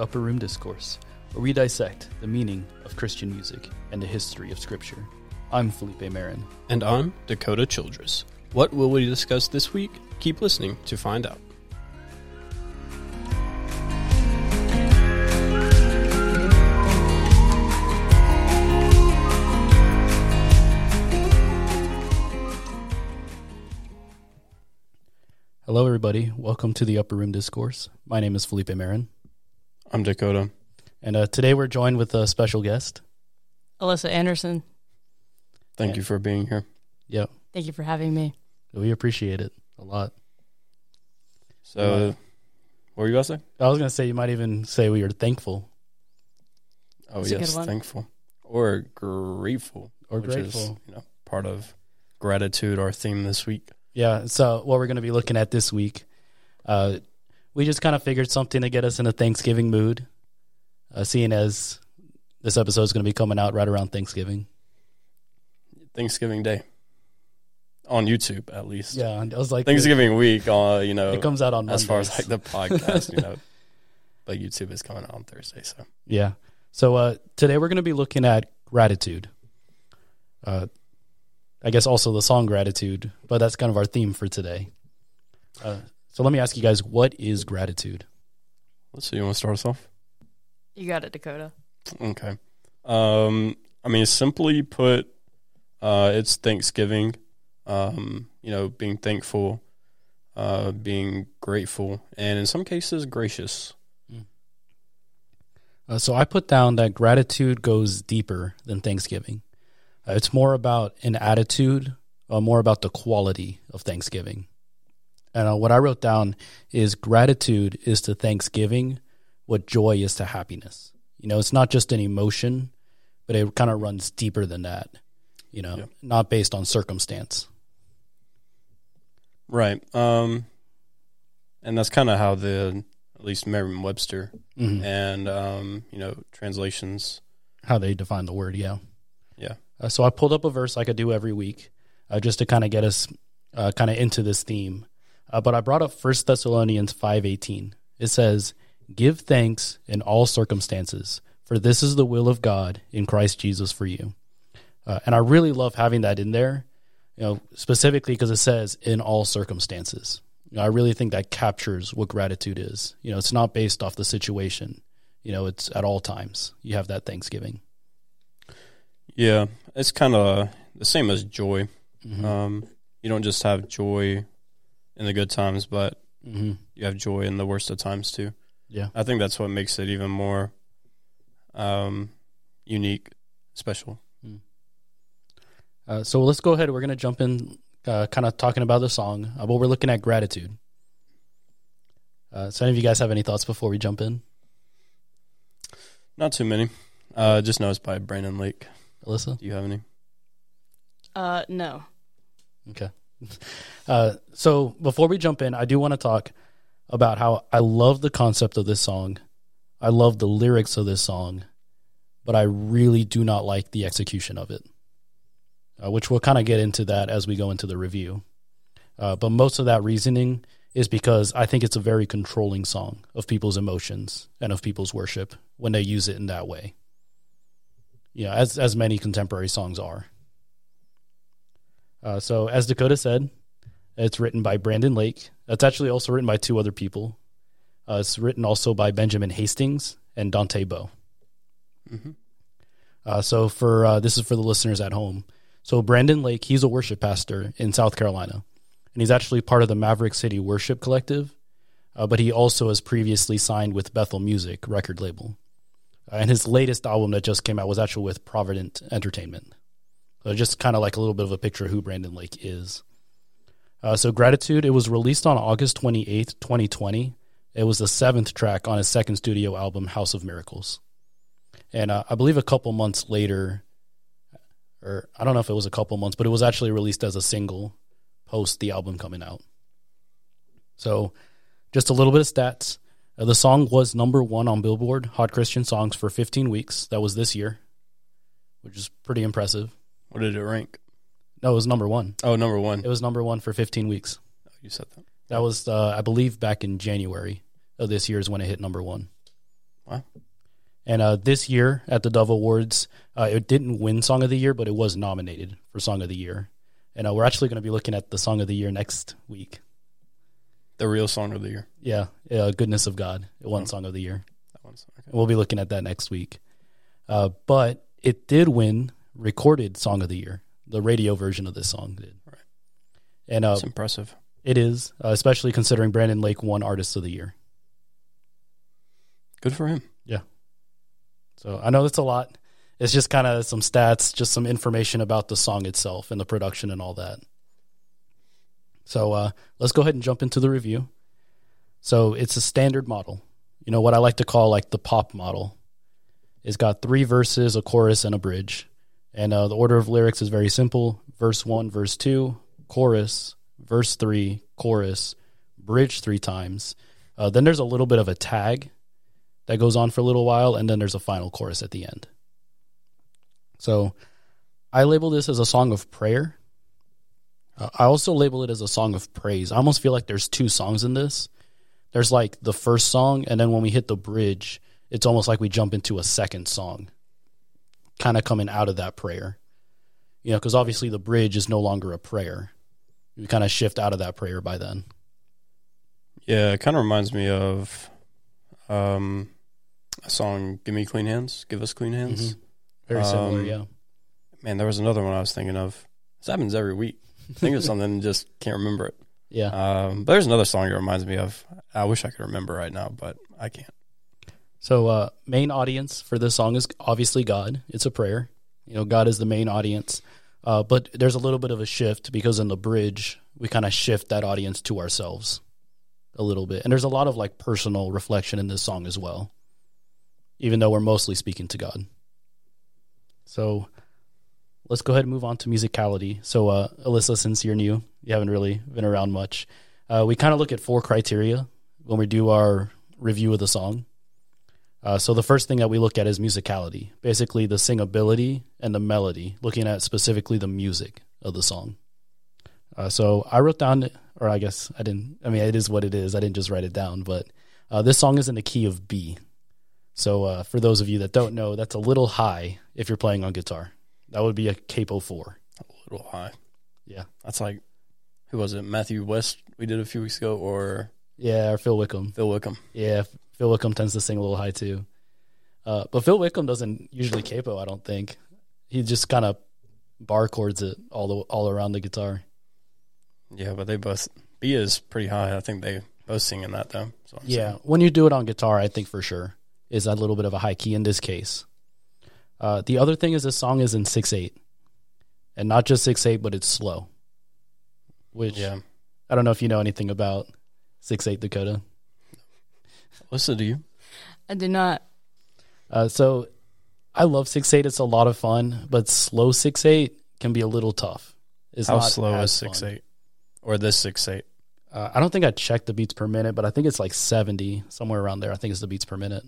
Upper Room Discourse, where we dissect the meaning of Christian music and the history of Scripture. I'm Felipe Marin. And I'm Dakota Childress. What will we discuss this week? Keep listening to find out. Hello, everybody. Welcome to the Upper Room Discourse. My name is Felipe Marin, I'm Dakota. and uh, today we're joined with a special guest. Alyssa Anderson, Thank Yeah. you for being here. Yeah, thank you for having me. we appreciate it a lot. So, Yeah. what were you about to say? I was going to say you might even say we are thankful Oh, That's yes, thankful or grateful, or which is grateful. you know part of gratitude. Our theme this week. Yeah. So what we're going to be looking at this week, uh, we just kind of figured something to get us in a Thanksgiving mood, uh, seeing as this episode is going to be coming out right around Thanksgiving. Thanksgiving Day on YouTube, at least. Yeah, I was like, Thanksgiving week. Uh, you know, It comes out on Monday. as far as like the podcast, you know, but YouTube is coming out on Thursday. So, Yeah. So uh, today we're going to be looking at gratitude. Uh, I guess also the song gratitude, but that's kind of our theme for today. Uh, so let me ask you guys, what is gratitude? let's see. You want to start us off? You got it, Dakota. Okay. Um, I mean, simply put, uh, it's Thanksgiving. Um, you know, being thankful, uh, being grateful, and in some cases, gracious. Uh, so I put down that gratitude goes deeper than Thanksgiving. Uh, it's more about an attitude, uh, more about the quality of Thanksgiving. And uh, what I wrote down is gratitude is to Thanksgiving what joy is to happiness. You know, it's not just an emotion, but it kind of runs deeper than that. You know, Yeah. not based on circumstance. Right. Um, and that's kind of how the at least Merriam-Webster Mhm. and um, you know translations. How they define the word, yeah. Yeah. Uh, so I pulled up a verse like I do every week, uh, just to kind of get us uh, kind of into this theme. Uh, but I brought up First Thessalonians five eighteen. It says, "Give thanks in all circumstances, for this is the will of God in Christ Jesus for you." Uh, and I really love having that in there, you know, specifically because it says in all circumstances. You know, I really think that captures what gratitude is. You know, it's not based off the situation. You know, it's at all times. You have that Thanksgiving. Yeah, it's kind of the same as joy. Mhm. Um, you don't just have joy in the good times, but hmm you have joy in the worst of times too. Yeah. I think that's what makes it even more um, unique, special. Uh, so let's go ahead. We're going to jump in, uh, kind of talking about the song, uh, but we're looking at gratitude. Uh, so, any of you guys have any thoughts before we jump in? Not too many. Uh, just know it's by Brandon Lake. Alyssa? Do you have any? Uh, no. Okay. Uh, so, before we jump in, I do want to talk about how I love the concept of this song. I love the lyrics of this song, but I really do not like the execution of it, uh, which we'll kind of get into that as we go into the review. Uh, but most of that reasoning is because I think it's a very controlling song of people's emotions and of people's worship when they use it in that way. Yeah, as as many contemporary songs are. Uh, so, as Dakota said, it's written by Brandon Lake. That's actually also written by two other people. Uh, it's written also by Benjamin Hastings and Dante Bowe. Mm-hmm. Uh, so for uh, this is for the listeners at home. So Brandon Lake, he's a worship pastor in South Carolina, and he's actually part of the Maverick City Worship Collective. Uh, but he also has previously signed with Bethel Music record label, uh, and his latest album that just came out was actually with Provident Entertainment. So just kind of like a little bit of a picture of who Brandon Lake is. Uh, so gratitude, it was released on August twenty eighth, twenty twenty. It was the seventh track on his second studio album, House of Miracles. And uh, I believe a couple months later, or I don't know if it was a couple months, but it was actually released as a single post the album coming out. So, just a little bit of stats. Uh, the song was number one on Billboard Hot Christian Songs for 15 weeks. That was this year, which is pretty impressive. What did it rank? No, it was number one. Oh, number one. It was number one for 15 weeks. Oh, you said that. That was, uh, I believe, back in January of this year is when it hit number one. Wow. And uh, this year at the Dove Awards, uh, it didn't win Song of the Year, but it was nominated for Song of the Year. And uh, we're actually going to be looking at the Song of the Year next week. The real song of the year. Yeah, uh, Goodness of God. It won Song of the Year. That one's okay. We'll be looking at that next week. Uh, but it did win Recorded Song of the Year. The radio version of this song did. Right. And uh, That's impressive. it is, uh, especially considering Brandon Lake won Artist of the Year. Good for him. Yeah. So I know that's a lot. It's just kind of some stats, just some information about the song itself and the production and all that. So uh, let's go ahead and jump into the review. So it's a standard model. You know what I like to call like the pop model. It's got three verses, a chorus, and a bridge. And uh, the order of lyrics is very simple: verse one, verse two, chorus, verse three, chorus, bridge three times. Uh, then there's a little bit of a tag that goes on for a little while, and then there's a final chorus at the end. So I label this as a song of prayer. Uh, I also label it as a song of praise. I almost feel like there's two songs in this. There's like the first song, and then when we hit the bridge, it's almost like we jump into a second song, kind of coming out of that prayer. You know, because obviously the bridge is no longer a prayer. We kind of shift out of that prayer by then. Yeah, it kind of reminds me of um, a song, "Give Me Clean Hands," "Give Us Clean Hands." Very similar, Um, yeah. Man, there was another one I was thinking of. This happens every week. Think of something and just can't remember it. Yeah. Um, but there's another song it reminds me of. I wish I could remember right now, but I can't. So, uh, main audience for this song is obviously God. It's a prayer. You know, God is the main audience. Uh, but there's a little bit of a shift because in the bridge, we kind of shift that audience to ourselves a little bit. And there's a lot of like personal reflection in this song as well, even though we're mostly speaking to God. So, let's go ahead and move on to musicality. So, uh, Alyssa, since you're new, you haven't really been around much. Uh, we kind of look at four criteria when we do our review of the song. Uh, so the first thing that we look at is musicality, basically the singability and the melody, looking at specifically the music of the song. Uh, so I wrote down, or I guess I didn't. I mean, it is what it is. I didn't just write it down, but uh, this song is in the key of B. So uh, for those of you that don't know, that's a little high if you're playing on guitar. That would be a capo four. A little high. Yeah. That's like, who was it? Matthew West we did a few weeks ago, or Yeah, or Phil Wickham. Phil Wickham? Yeah, Phil Wickham tends to sing a little high too. Uh, but Phil Wickham doesn't usually capo. I don't think he just kind of bar chords it all the, all around the guitar. Yeah, but they both B is pretty high. I think they both sing in that though. So Yeah, saying. when you do it on guitar, I think for sure is a little bit of a high key in this case. Uh, the other thing is this song is in six eight, and not just six eight, but it's slow. Which yeah. I don't know if you know anything about six eight Dakota. Listen to you. I do not. Uh, so I love six eight. It's a lot of fun, but slow six eight can be a little tough. It's How not slow is six fun. eight, or this six eight? Uh, I don't think I checked the beats per minute, but I think it's like seventy somewhere around there. I think it's the beats per minute.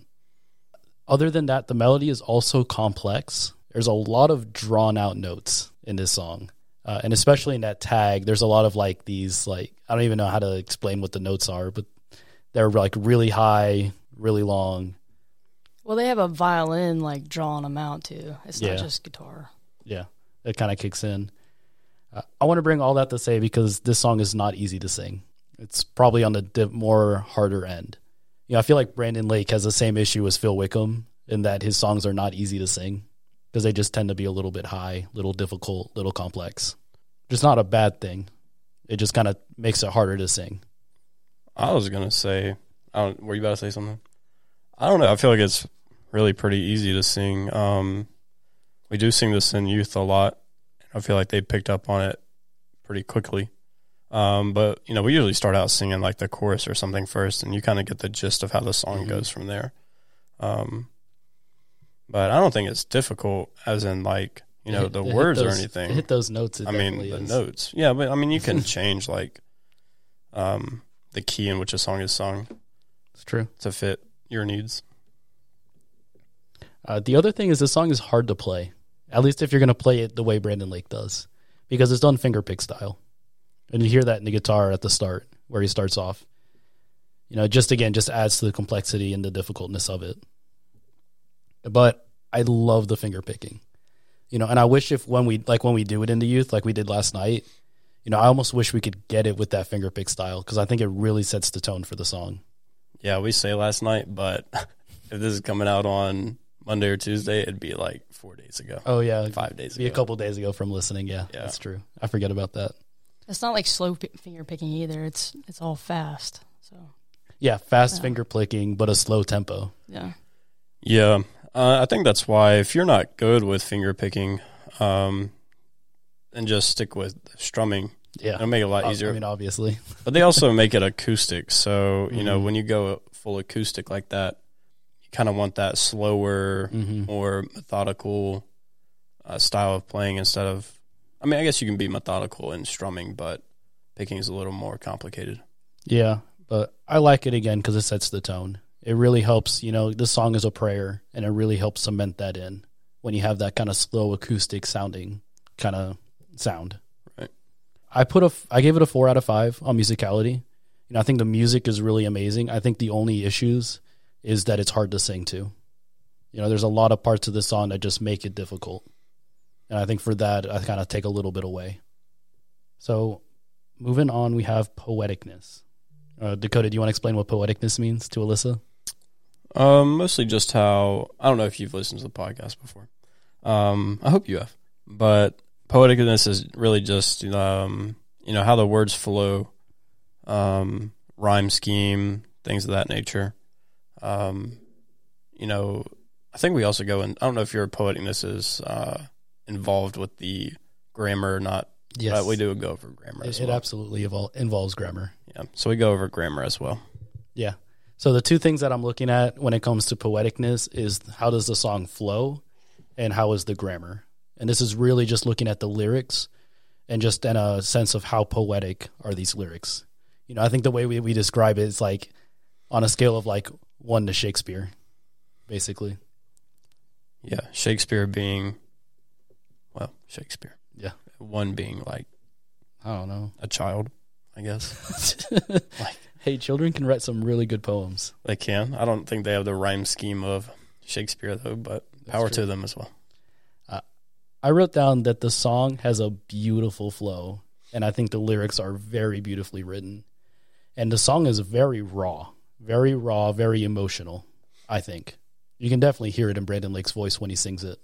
Other than that, the melody is also complex. There's a lot of drawn out notes in this song, uh, and especially in that tag, there's a lot of like these like I don't even know how to explain what the notes are, but they're like really high, really long. Well, they have a violin like drawing them out too. It's Yeah. not just guitar. Yeah, it kind of kicks in. Uh, I want to bring all that to say because this song is not easy to sing. It's probably on the more harder end. You know, I feel like Brandon Lake has the same issue as Phil Wickham in that his songs are not easy to sing because they just tend to be a little bit high, little difficult, little complex. Just not a bad thing. It just kind of makes it harder to sing. I was gonna say, I don't. Were you about to say something? I don't know. I feel like it's really pretty easy to sing. Um, we do sing this in youth a lot. I feel like they picked up on it pretty quickly. Um, but you know, we usually start out singing like the chorus or something first, and you kind of get the gist of how the song Mhm. goes from there. Um, but I don't think it's difficult, as in like you know the words or anything. Hit those notes. I mean the is. notes. Yeah, but I mean you can change like um the key in which a song is sung It's true. to fit your needs. Uh, the other thing is this song is hard to play, at least if you're going to play it the way Brandon Lake does, because it's done fingerpick style, and you hear that in the guitar at the start where he starts off. You know, just again, just adds to the complexity and the difficultness of it. but I love the finger picking. You know, and I wish if when we like when we do it in the youth, like we did last night, you know, I almost wish we could get it with that finger pick style because I think it really sets the tone for the song. Yeah, we say last night, but if this is coming out on Monday or Tuesday, it'd be like four days ago, Oh yeah, five days be a couple days ago from listening. Yeah, Yeah. that's true. I forget about that. It's not like slow p- finger picking either. It's it's all fast. So Yeah, fast Yeah. finger picking, but a slow tempo. yeah, Yeah, uh, I think that's why if you're not good with finger picking, um, then just stick with strumming. Yeah, It'll make it a lot easier. I mean, obviously. But they also make it acoustic. So, you know, Mhm. when you go full acoustic like that, you kind of want that slower, hmm more methodical uh, style of playing instead of. I mean, I guess you can be methodical in strumming, but picking is a little more complicated. Yeah, but I like it again because it sets the tone. It really helps. You know, this song is a prayer, and it really helps cement that in when you have that kind of slow acoustic sounding kind of sound. Right. I put a I gave it a four out of five on musicality. You know, I think the music is really amazing. I think the only issues is that it's hard to sing to. You know, there's a lot of parts of the song that just make it difficult, and I think for that, I kind of take a little bit away. So, moving on, we have poeticness. Uh, Dakota, do you want to explain what poeticness means to Alyssa? Um, mostly just how I don't know if you've listened to the podcast before. Um, I hope you have, but poeticness is really just um, you know how the words flow, um, rhyme scheme, things of that nature. Um, you know, I think we also go in. I don't know if your poeticness is uh, involved with the grammar or not. But we do go over grammar It, as it absolutely evol- involves grammar. yeah, so we go over grammar as well. Yeah. So the two things that I'm looking at when it comes to poeticness is how does the song flow and how is the grammar. And this is really just looking at the lyrics and just in a sense of how poetic are these lyrics. You know, I think the way we, we describe it is like on a scale of like one to Shakespeare, basically. Yeah, Shakespeare being, well, Shakespeare. Yeah. One being like I don't know. a child, I guess. hey, children can write some really good poems. They can. I don't think they have the rhyme scheme of Shakespeare though, but power true. to them as well. I wrote down that the song has a beautiful flow, and I think the lyrics are very beautifully written. And the song is very raw, very raw, very emotional, I think. You can definitely hear it in Brandon Lake's voice when he sings it.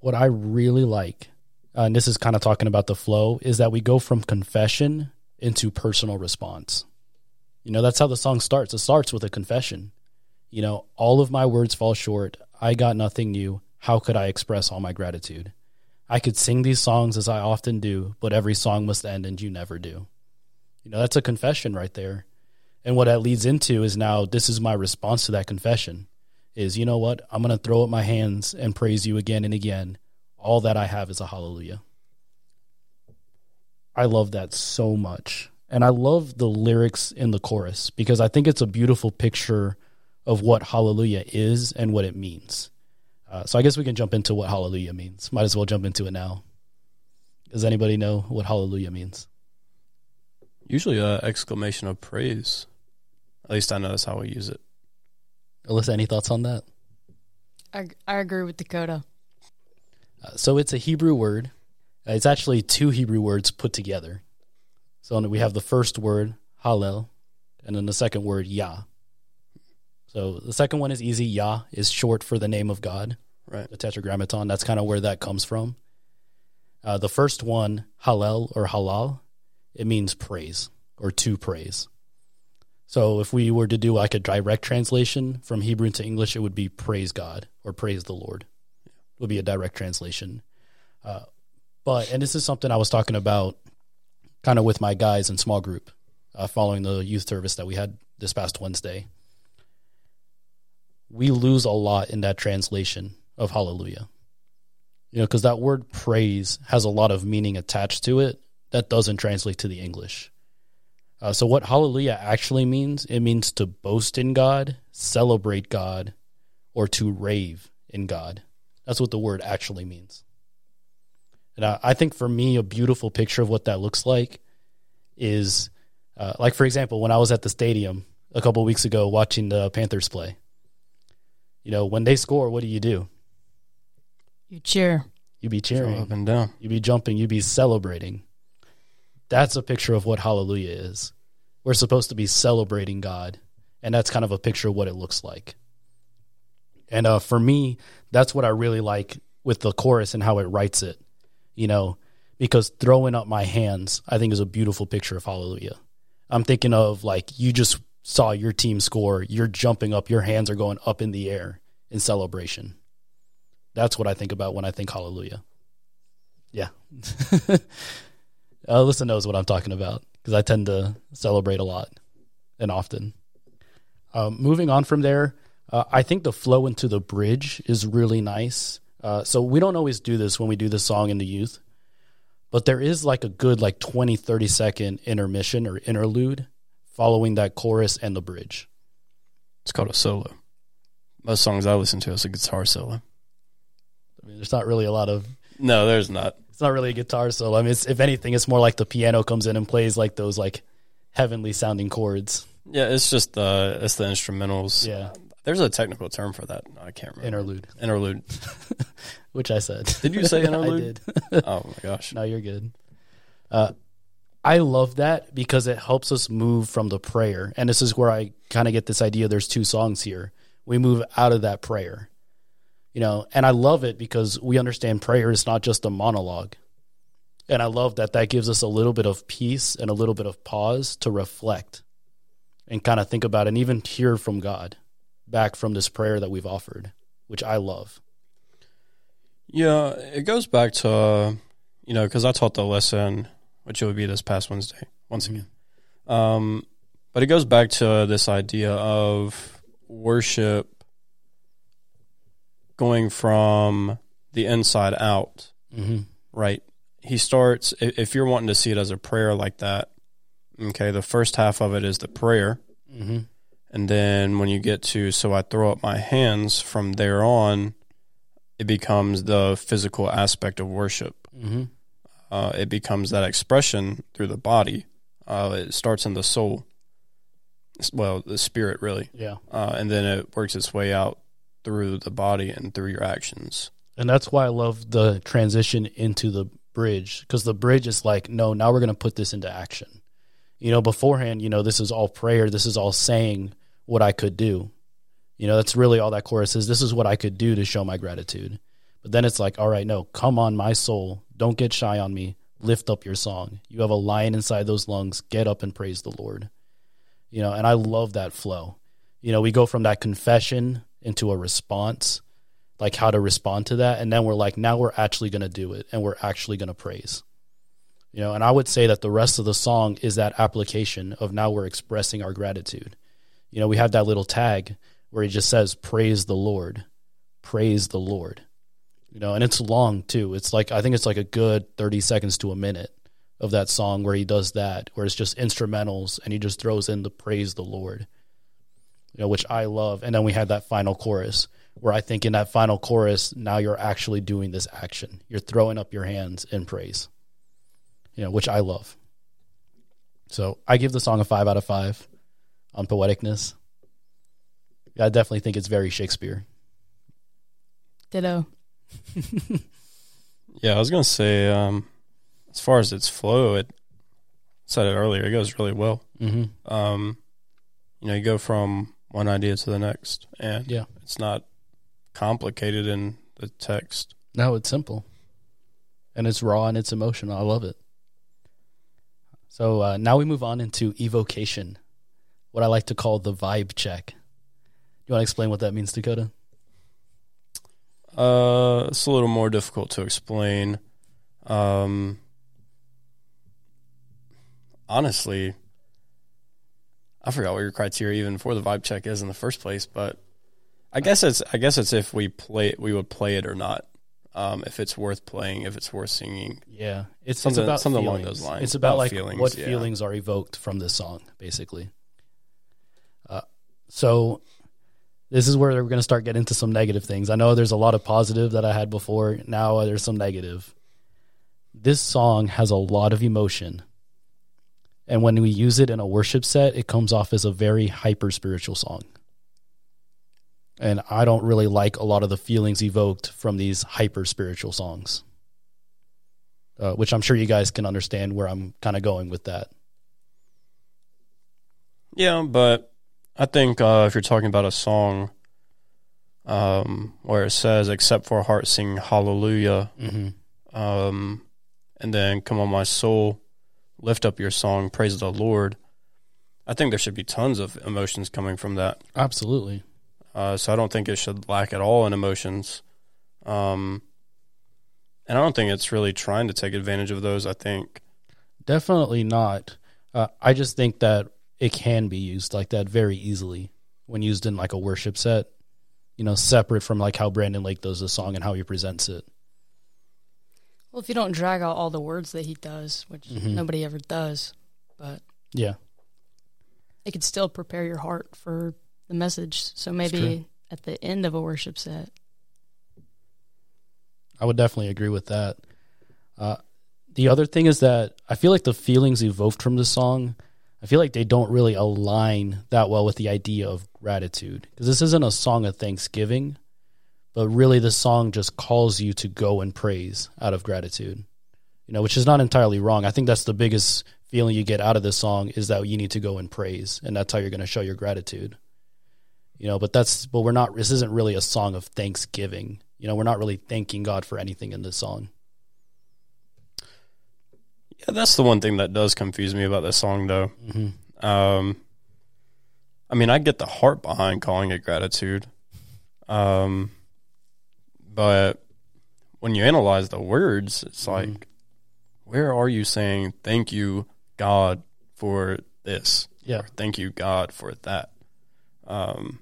What I really like, uh, and this is kind of talking about the flow, is that we go from confession into personal response. You know, that's how the song starts. It starts with a confession. You know, all of my words fall short. I got nothing new. How could I express all my gratitude? I could sing these songs as I often do, but every song must end and you never do. You know, that's a confession right there. And what that leads into is now this is my response to that confession is, you know what? I'm going to throw up my hands and praise you again and again. All that I have is a hallelujah. I love that so much. And I love the lyrics in the chorus because I think it's a beautiful picture of what hallelujah is and what it means. Uh, so I guess we can jump into what hallelujah means. Might as well jump into it now. Does anybody know what hallelujah means? Usually an exclamation of praise. At least I know that's how we use it. Alyssa, any thoughts on that? I I agree with Dakota. Uh, so it's a Hebrew word. Uh, it's actually two Hebrew words put together. So we have the first word, hallel, and then the second word, Yah. So the second one is easy. Yah is short for the name of God, Right. the tetragrammaton. That's kind of where that comes from. Uh, the first one, Hallel or Halal, it means praise or to praise. So if we were to do like a direct translation from Hebrew to English, it would be praise God or praise the Lord. It would be a direct translation. Uh, but and this is something I was talking about, kind of with my guys in small group, uh, following the youth service that we had this past Wednesday. We lose a lot in that translation of hallelujah. You know, because that word praise has a lot of meaning attached to it that doesn't translate to the English. Uh, so, what hallelujah actually means, it means to boast in God, celebrate God, or to rave in God. That's what the word actually means. And I, I think for me, a beautiful picture of what that looks like is, uh, like, for example, when I was at the stadium a couple weeks ago watching the Panthers play, You know, when they score, what do you do? You cheer. You be Go cheering. up and down. you be jumping, you be celebrating. That's a picture of what hallelujah is. We're supposed to be celebrating God, and that's kind of a picture of what it looks like. And uh, for me, that's what I really like with the chorus and how it writes it, you know, because throwing up my hands, I think, is a beautiful picture of hallelujah. I'm thinking of like you just saw your team score, you're jumping up, your hands are going up in the air in celebration. That's what I think about when I think hallelujah. Yeah. uh, Alyssa knows what I'm talking about because I tend to celebrate a lot and often. Um, moving on from there, uh, I think the flow into the bridge is really nice. Uh, so we don't always do this when we do the song in the youth, but there is like a good like 20, 30 second intermission or interlude following that chorus and the bridge. It's called a solo. Most songs I listen to is a guitar solo. I mean, there's not really a lot of No, there's not. it's not really a guitar solo. I mean, it's, if anything, it's more like the piano comes in and plays like those like heavenly sounding chords. Yeah, it's just the it's the instrumentals. Yeah, There's a technical term for that. I can't remember. interlude, Interlude. which I said. Did you say interlude? I did. oh my gosh. no, you're good. Uh, I love that because it helps us move from the prayer, and this is where I kind of get this idea. There's two songs here. We move out of that prayer, you know, and I love it because we understand prayer is not just a monologue. And I love that that gives us a little bit of peace and a little bit of pause to reflect and kind of think about and even hear from God back from this prayer that we've offered, which I love. Yeah, it goes back to uh, you know because I taught the lesson, which it would be this past Wednesday once again. Um, but it goes back to this idea of worship going from the inside out, Mm-hmm. right? He starts if you're wanting to see it as a prayer like that. Okay, the first half of it is the prayer. Mm-hmm. And then when you get to, so I throw up my hands from there on, it becomes the physical aspect of worship. Mm-hmm. Uh, it becomes that expression through the body. Uh, it starts in the soul, well, the spirit, really. Yeah. Uh, and then it works its way out through the body and through your actions. And that's why I love the transition into the bridge because the bridge is like, no, now we're going to put this into action. You know, beforehand, you know, this is all prayer. This is all saying what I could do. You know, that's really all that chorus is. This is what I could do to show my gratitude. But then it's like, all right, no, come on, my soul. Don't get shy on me. Lift up your song. You have a lion inside those lungs. Get up and praise the Lord. You know, and I love that flow. You know, we go from that confession into a response like how to respond to that and then we're like now we're actually going to do it and we're actually going to praise you know and i would say that the rest of the song is that application of now we're expressing our gratitude you know we have that little tag where he just says praise the lord praise the lord you know and it's long too it's like i think it's like a good 30 seconds to a minute of that song where he does that where it's just instrumentals and he just throws in the praise the lord you know which i love and then we had that final chorus where I think in that final chorus, now you're actually doing this action. You're throwing up your hands in praise, you know, which I love. So I give the song a five out of five on poeticness. I definitely think it's very Shakespeare. Ditto. Yeah, I was going to say, um, as far as its flow, it said it earlier, it goes really well. Mm-hmm. Um, you know, you go from one idea to the next, and Yeah. it's not complicated in the text. No, it's simple, and it's raw and it's emotional. I love it. So uh, now we move on into evocation, what I like to call the vibe check. You want to explain what that means, Dakota? Uh, it's a little more difficult to explain. Um, honestly, I forgot what your criteria even for the vibe check is in the first place, but I guess it's I guess it's if we play we would play it or not. Um, if it's worth playing, if it's worth singing. Yeah, it's Something- it's about something along those lines, It's about, about like feelings, what yeah. feelings are evoked from this song, basically. Uh, so this is where we're going to start getting into some negative things. I know there's a lot of positive that I had before. Now uh, there's some negative. This song has a lot of emotion, and when we use it in a worship set, it comes off as a very hyper spiritual song. And I don't really like a lot of the feelings evoked from these hyper spiritual songs, uh, which I'm sure you guys can understand where I'm kind of going with that. Yeah, but I think uh, if you're talking about a song um, where it says, "Except for a heart sing hallelujah," Mm-hmm. um, and then "Come on, my soul, lift up your song, praise the Lord." I think there should be tons of emotions coming from that. Absolutely. Uh, so I don't think it should lack at all in emotions. Um, and I don't think it's really trying to take advantage of those. I think Definitely not. Uh, I just think that it can be used like that very easily when used in like a worship set, you know, separate from like how Brandon Lake does the song and how he presents it. Well, if you don't drag out all the words that he does, which Mhm. nobody ever does, but Yeah. it could still prepare your heart for the message. So maybe at the end of a worship set, I would definitely agree with that. Uh, the other thing is that I feel like the feelings evoked from the song, I feel like they don't really align that well with the idea of gratitude. Because this isn't a song of thanksgiving, but really the song just calls you to go and praise out of gratitude. You know, which is not entirely wrong. I think that's the biggest feeling you get out of this song is that you need to go and praise, and that's how you're going to show your gratitude. You know, but that's but we're not. This isn't really a song of thanksgiving. You know, we're not really thanking God for anything in this song. Yeah, that's the one thing that does confuse me about this song, though. Mm-hmm. Um, I mean, I get the heart behind calling it gratitude, um, but when you analyze the words, it's like, Mhm. where are you saying thank you, God, for this? Yeah. Or thank you, God, for that. Um,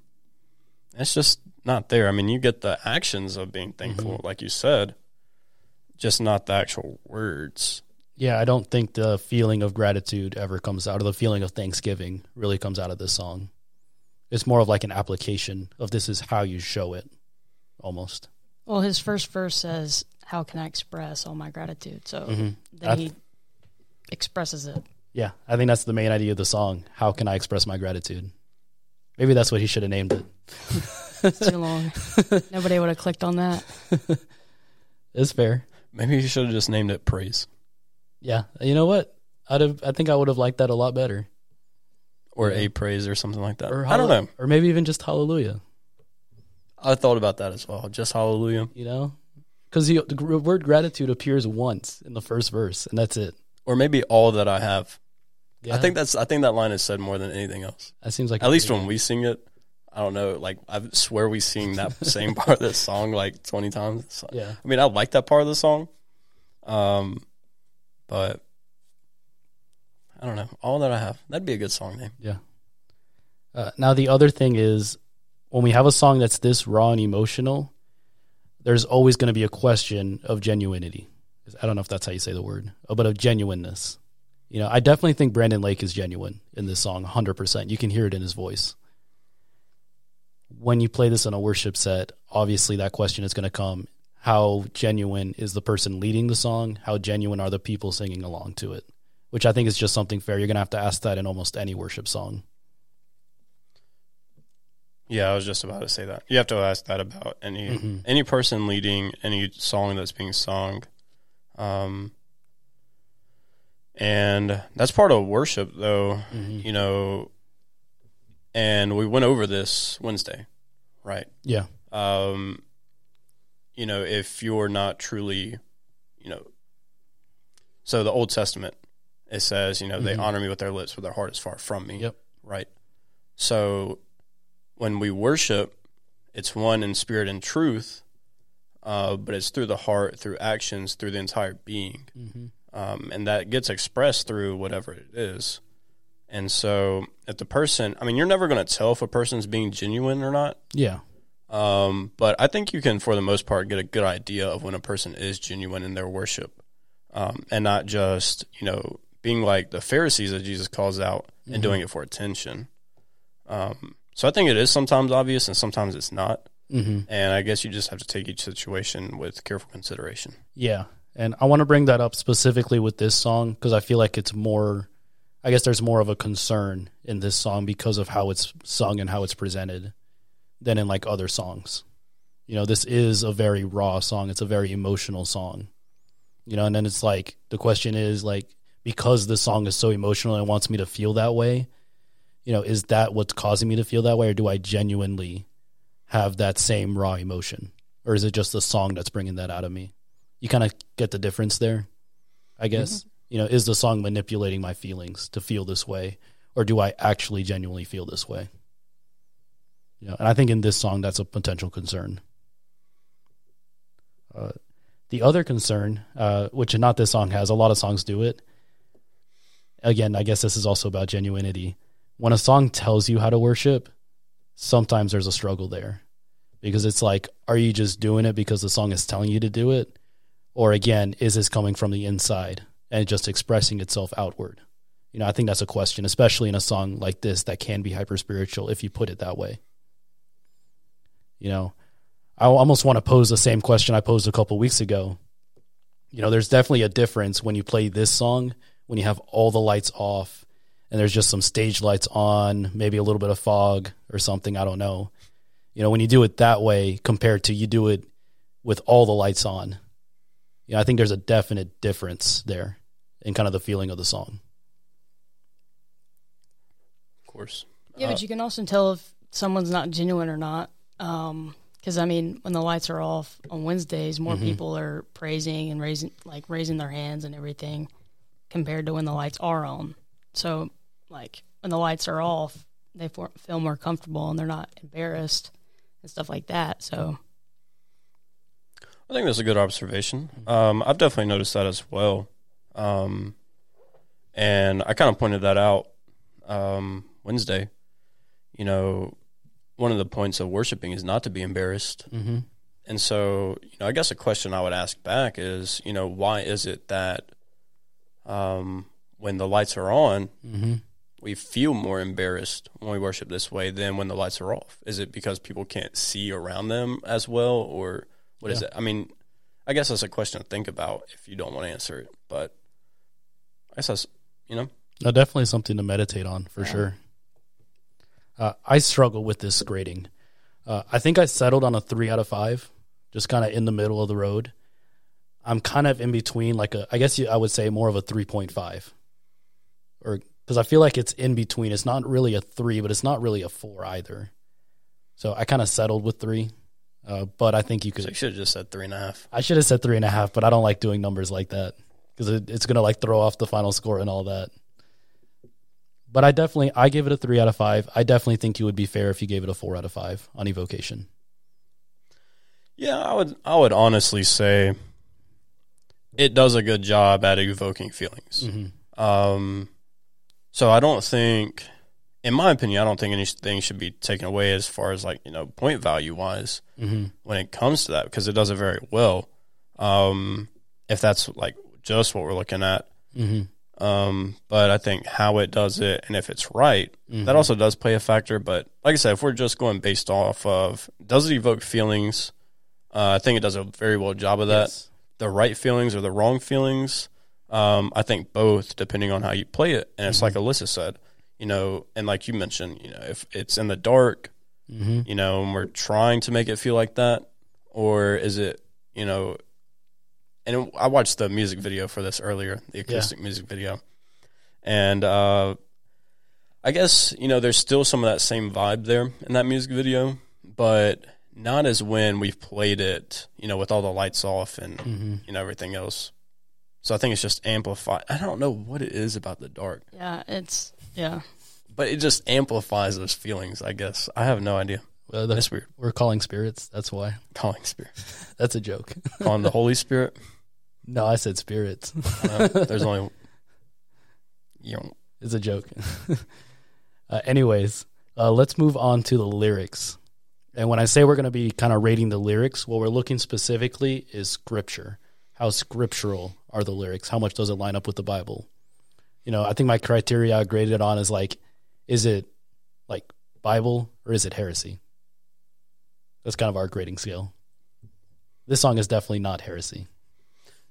it's just not there. I mean, you get the actions of being thankful, like you said, just not the actual words. Yeah, I don't think the feeling of gratitude ever comes out, or the feeling of thanksgiving really comes out of this song. It's more of like an application of this is how you show it, almost. well, his first verse says, "How can I express all my gratitude?" So Mhm. then I- he expresses it. Yeah, I think that's the main idea of the song. How can I express my gratitude? Maybe that's what he should have named it. It's too long. Nobody would have clicked on that. It's fair. Maybe he should have just named it praise Yeah, you know what? I'd have. I think I would have liked that a lot better. or a praise or something like that. Or I don't hall- know. or maybe even just hallelujah. I thought about that as well. Just hallelujah. You know, because the gr- word gratitude appears once in the first verse, and that's it. Or maybe all that I have. Yeah, I think that's I think that line is said more than anything else. that seems like At a least when we sing it. I don't know, like I swear we sing that same part of this song like twenty times. So- Yeah, I mean I like that part of the song. Um but I don't know. All that I have. That'd be a good song name. Yeah. Uh, now the other thing is when we have a song that's this raw and emotional, there's always going to be a question of genuinity. I don't know if that's how you say the word, uh, but of genuineness. You know, I definitely think Brandon Lake is genuine in this song, 100%. You can hear it in his voice. When you play this in a worship set, obviously that question is going to come. How genuine is the person leading the song? How genuine are the people singing along to it? Which I think is just something fair. You're going to have to ask that in almost any worship song. Yeah, I was just about to say that. You have to ask that about any Mhm. any person leading any song that's being sung. Um and that's part of worship though, Mhm. you know, and we went over this Wednesday, right? Yeah. Um you know, if you're not truly, you know, so the Old Testament it says, you know, they Mhm. honor me with their lips, but their heart is far from me. Yep. Right. So when we worship, it's one in spirit and truth, uh, but it's through the heart, through actions, through the entire being. Mm-hmm. Um, and that gets expressed through whatever it is. And so if the person, I mean, you're never going to tell if a person's being genuine or not. Yeah. Um, but I think you can, for the most part, get a good idea of when a person is genuine in their worship, um, and not just you know being like the Pharisees that Jesus calls out Mhm. and doing it for attention. Um, so I think it is sometimes obvious and sometimes it's not, Mm-hmm. and I guess you just have to take each situation with careful consideration. Yeah. And I want to bring that up specifically with this song because I feel like it's more, I guess there's more of a concern in this song because of how it's sung and how it's presented. Than in like other songs. You know, this is a very raw song. It's a very emotional song. You know, and then it's like the question is like because the song is so emotional and wants me to feel that way, you know, is that what's causing me to feel that way or do I genuinely have that same raw emotion? Or is it just the song that's bringing that out of me? You kind of get the difference there, I mm-hmm. guess. You know, is the song manipulating my feelings to feel this way or do I actually genuinely feel this way? You know, and I think in this song that's a potential concern. Uh, the other concern, uh, which not this song has, a lot of songs do it. Again, I guess this is also about genuinity. When a song tells you how to worship, sometimes there's a struggle there because it's like, are you just doing it because the song is telling you to do it? Or again, is this coming from the inside and just expressing itself outward? You know, I think that's a question, especially in a song like this that can be hyper spiritual if you put it that way. You know, I almost want to pose the same question I posed a couple weeks ago. You know, there's definitely a difference when you play this song when you have all the lights off and there's just some stage lights on, maybe a little bit of fog or something, I don't know. You know, when you do it that way compared to you do it with all the lights on. You know, I think there's a definite difference there in kind of the feeling of the song. Of course. Yeah, Uh, but you can also tell if someone's not genuine or not. Because I mean, when the lights are off on Wednesdays, more people are praising and raising, like raising their hands and everything, compared to when the lights are on. So, like when the lights are off, they for, feel more comfortable and they're not embarrassed and stuff like that. So, I think that's a good observation. Um, I've definitely noticed that as well. Um, and I kind of pointed that out um, Wednesday. You know, one of the points of worshiping is not to be embarrassed. Mm-hmm. And so, you know, I guess a question I would ask back is, you know, why is it that um, when the lights are on, Mm-hmm. we feel more embarrassed when we worship this way than when the lights are off? Is it because people can't see around them as well, or what is Yeah. it? I mean, I guess that's a question to think about if you don't want to answer it. But I guess that's you know, No, definitely something to meditate on for sure. Uh, I struggle with this grading. Uh, I think I settled on a three out of five, just kind of in the middle of the road. I'm kind of in between, like a, I guess you, I would say more of a 3.5, or because I feel like it's in between. It's not really a three, but it's not really a four either. So I kind of settled with three, uh, but I think you so you should have just said three and a half. I should have said three and a half, but I don't like doing numbers like that because it, it's gonna like throw off the final score and all that. But I definitely I gave it a three out of five. I definitely think you would be fair if you gave it a four out of five on evocation. Yeah, I would. I would honestly say it does a good job at evoking feelings. Mm-hmm. Um, so I don't think, in my opinion, I don't think anything should be taken away as far as like you know point value wise Mm-hmm. when it comes to that because it does it very well. Um, if that's like just what we're looking at, Mm-hmm. Um, but I think how it does it and if it's right, Mm-hmm. that also does play a factor. But like I said, if we're just going based off of does it evoke feelings, uh, I think it does a very well job of that the right feelings or the wrong feelings. Um, I think both, depending on how you play it. And it's like Alyssa said, you know, and like you mentioned, you know, if it's in the dark, Mm-hmm. you know, and we're trying to make it feel like that, or is it, you know, and I watched the music video for this earlier, the acoustic music video, and uh, I guess you know there's still some of that same vibe there in that music video, but not as when we've played it, you know, with all the lights off and Mm-hmm. you know everything else. So I think it's just amplified. I don't know what it is about the dark, yeah, it's yeah. but it just amplifies those feelings. I guess I have no idea. Well, That's weird. we're calling spirits. That's why. Calling spirit, That's a joke. calling the Holy Spirit. no, I said spirits. Uh, there's only you know It's a joke. uh, anyways, uh, let's move on to the lyrics. And when I say we're going to be kind of rating the lyrics, what we're looking specifically is scripture. How scriptural are the lyrics? How much does it line up with the Bible? You know, I think my criteria I graded it on is like, is it like Bible or is it heresy? That's kind of our grading scale. This song is definitely not heresy.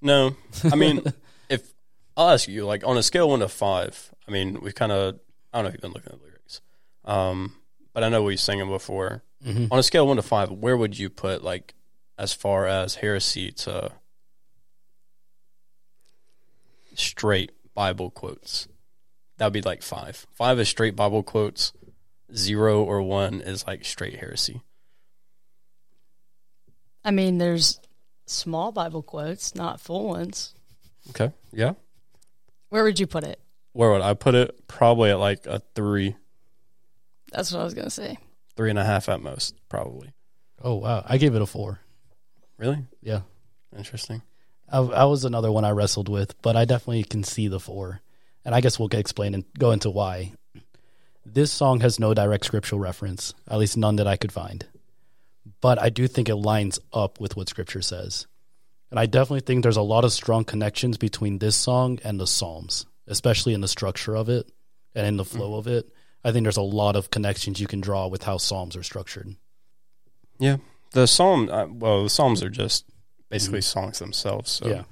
No, I mean, if I'll ask you, like on a scale of one to five, I mean, we kind of, I don't know if you've been looking at the lyrics, um, but I know we sang them before. Mhm. On a scale of one to five, where would you put like as far as heresy to straight Bible quotes? That'd be like five. Five is straight Bible quotes. Zero or one is like straight heresy. I mean, there's small Bible quotes, not full ones. Okay. Yeah. Where would you put it? Where would I put it? Probably at like a three, That's what I was gonna say. three and a half at most, probably. Oh wow, I gave it a four. Really? Yeah, Interesting. I, I was another one I wrestled with, but I definitely can see the four, and I guess we'll get explain and go into why. This song has no direct scriptural reference, at least none that I could find, but I do think it lines up with what Scripture says, and I definitely think there's a lot of strong connections between this song and the Psalms, especially in the structure of it and in the flow of it. I think there's a lot of connections you can draw with how Psalms are structured. Yeah. The psalm, uh, well, the psalms are just basically songs themselves. So yeah,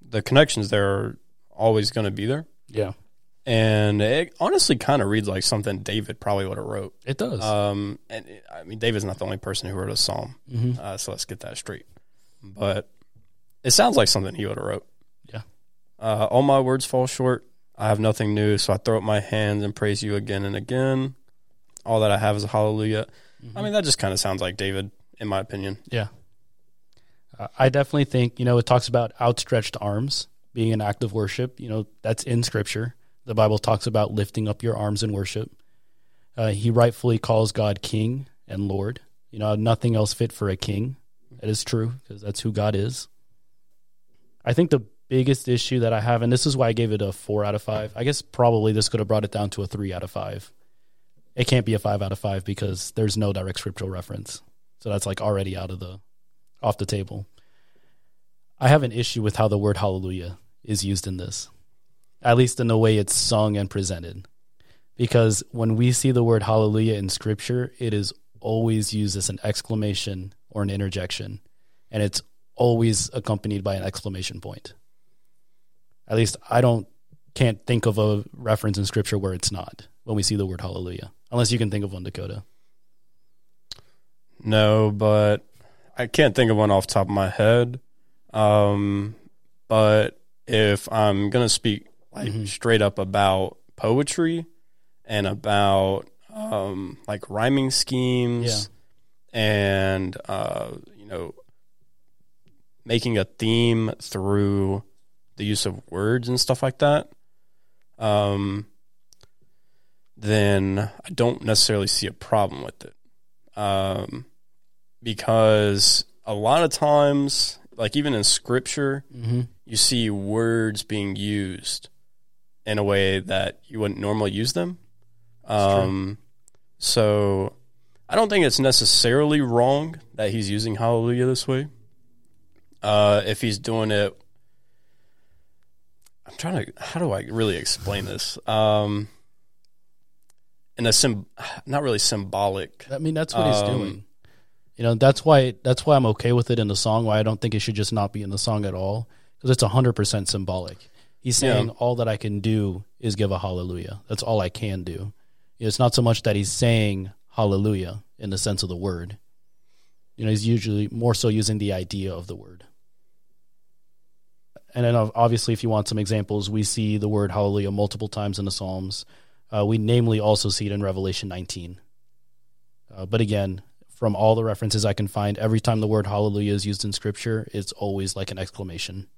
the connections there are always going to be there. yeah, And it honestly kind of reads like something David probably would have wrote. it does. Um, and it- I mean, David's not the only person who wrote a psalm, Mhm. uh, so let's get that straight. But it sounds like something he would have wrote. Yeah. Uh, all my words fall short. I have nothing new, so I throw up my hands and praise you again and again. All that I have is a hallelujah. I mean, that just kind of sounds like David, in my opinion. Yeah. Uh, I definitely think, you know, it talks about outstretched arms being an act of worship. You know, that's in scripture. The Bible talks about lifting up your arms in worship. Uh, he rightfully calls God King and Lord. You know, nothing else fit for a king. That is true because that's who God is. I think the biggest issue that I have, and this is why I gave it a four out of five. I guess probably this could have brought it down to a three out of five. It can't be a five out of five because there's no direct scriptural reference. So that's like already out of the off the table. I have an issue with how the word hallelujah is used in this, at least in the way it's sung and presented. Because when we see the word hallelujah in scripture, it is always used as an exclamation or an interjection, and it's always accompanied by an exclamation point. At least I don't can't think of a reference in scripture where it's not when we see the word hallelujah, unless you can think of one, Dakota. No, but I can't think of one off top of my head. Um, but if I'm gonna speak like Mhm. straight up about poetry and about um, like rhyming schemes and uh, you know making a theme through the use of words and stuff like that, um, then I don't necessarily see a problem with it. Um, because a lot of times, like even in scripture, Mm-hmm. you see words being used in a way that you wouldn't normally use them. Um, so I don't think it's necessarily wrong that he's using hallelujah this way. Uh, if he's doing it, I'm trying to. How do I really explain this? Um, in a sim, not really symbolic. I mean, that's what he's Um, doing. You know, that's why that's why I'm okay with it in the song. Why I don't think it should just not be in the song at all because it's hundred percent symbolic. He's Yeah. saying all that I can do is give a hallelujah. That's all I can do. It's not so much that he's saying hallelujah in the sense of the word. You know, he's usually more so using the idea of the word. And then obviously, if you want some examples, we see the word hallelujah multiple times in the Psalms. Uh, we namely also see it in Revelation 19. Uh, but again, from all the references I can find, every time the word hallelujah is used in scripture, it's always like an exclamation.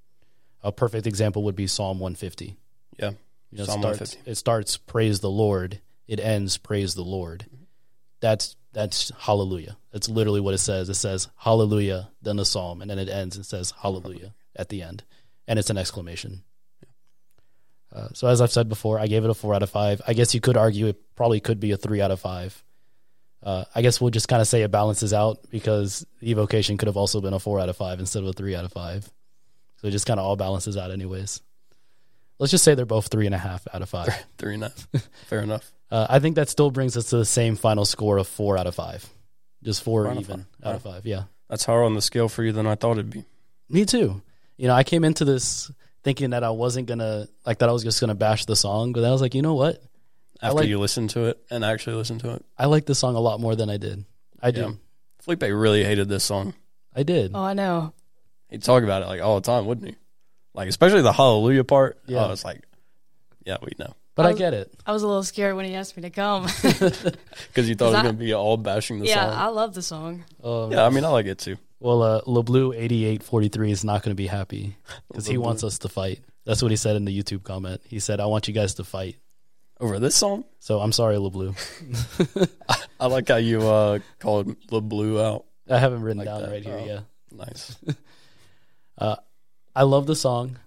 A perfect example would be Psalm 150. Yeah, You know, Psalm it starts, 150. It starts praise the Lord. It ends praise the Lord. That's that's hallelujah. That's literally what it says. It says hallelujah, then the psalm, and then it ends and says hallelujah at the end, and it's an exclamation. Uh, so as I've said before, I gave it a four out of five. I guess you could argue it probably could be a three out of five. Uh, I guess we'll just kind of say it balances out because evocation could have also been a four out of five instead of a three out of five. So it just kind of all balances out, anyways. Let's just say they're both three and a half out of five. three and a half. Fair enough. Uh, I think that still brings us to the same final score of four out of five. Just four, Four out of even five. out of five. Yeah. That's higher on the scale for you than I thought it'd be. Me too. You know, I came into this thinking that I wasn't gonna like that I was just gonna bash the song, but I was like, you know what? after like- you listen to it and actually listen to it. I like this song a lot more than I did. I do. Yeah. Felipe really hated this song. I did. Oh, I know. He'd talk about it like all the time, wouldn't he? Like especially the hallelujah part. Yeah. Oh, it's like, yeah, we know but I I get it. I was a little scared when he asked me to come. because you thought it was gonna be all bashing the yeah, song. Yeah, I love the song. Um, yeah, I mean, I like it too. Well, uh, LeBlue eighty eight forty three is not going to be happy because he wants us to fight. That's what he said in the YouTube comment. He said, "I want you guys to fight." Over this song, So I'm sorry, LeBlue. I like how you uh called the blue out. I haven't written Like down that. right here. Oh. Yeah, Nice. I love the song,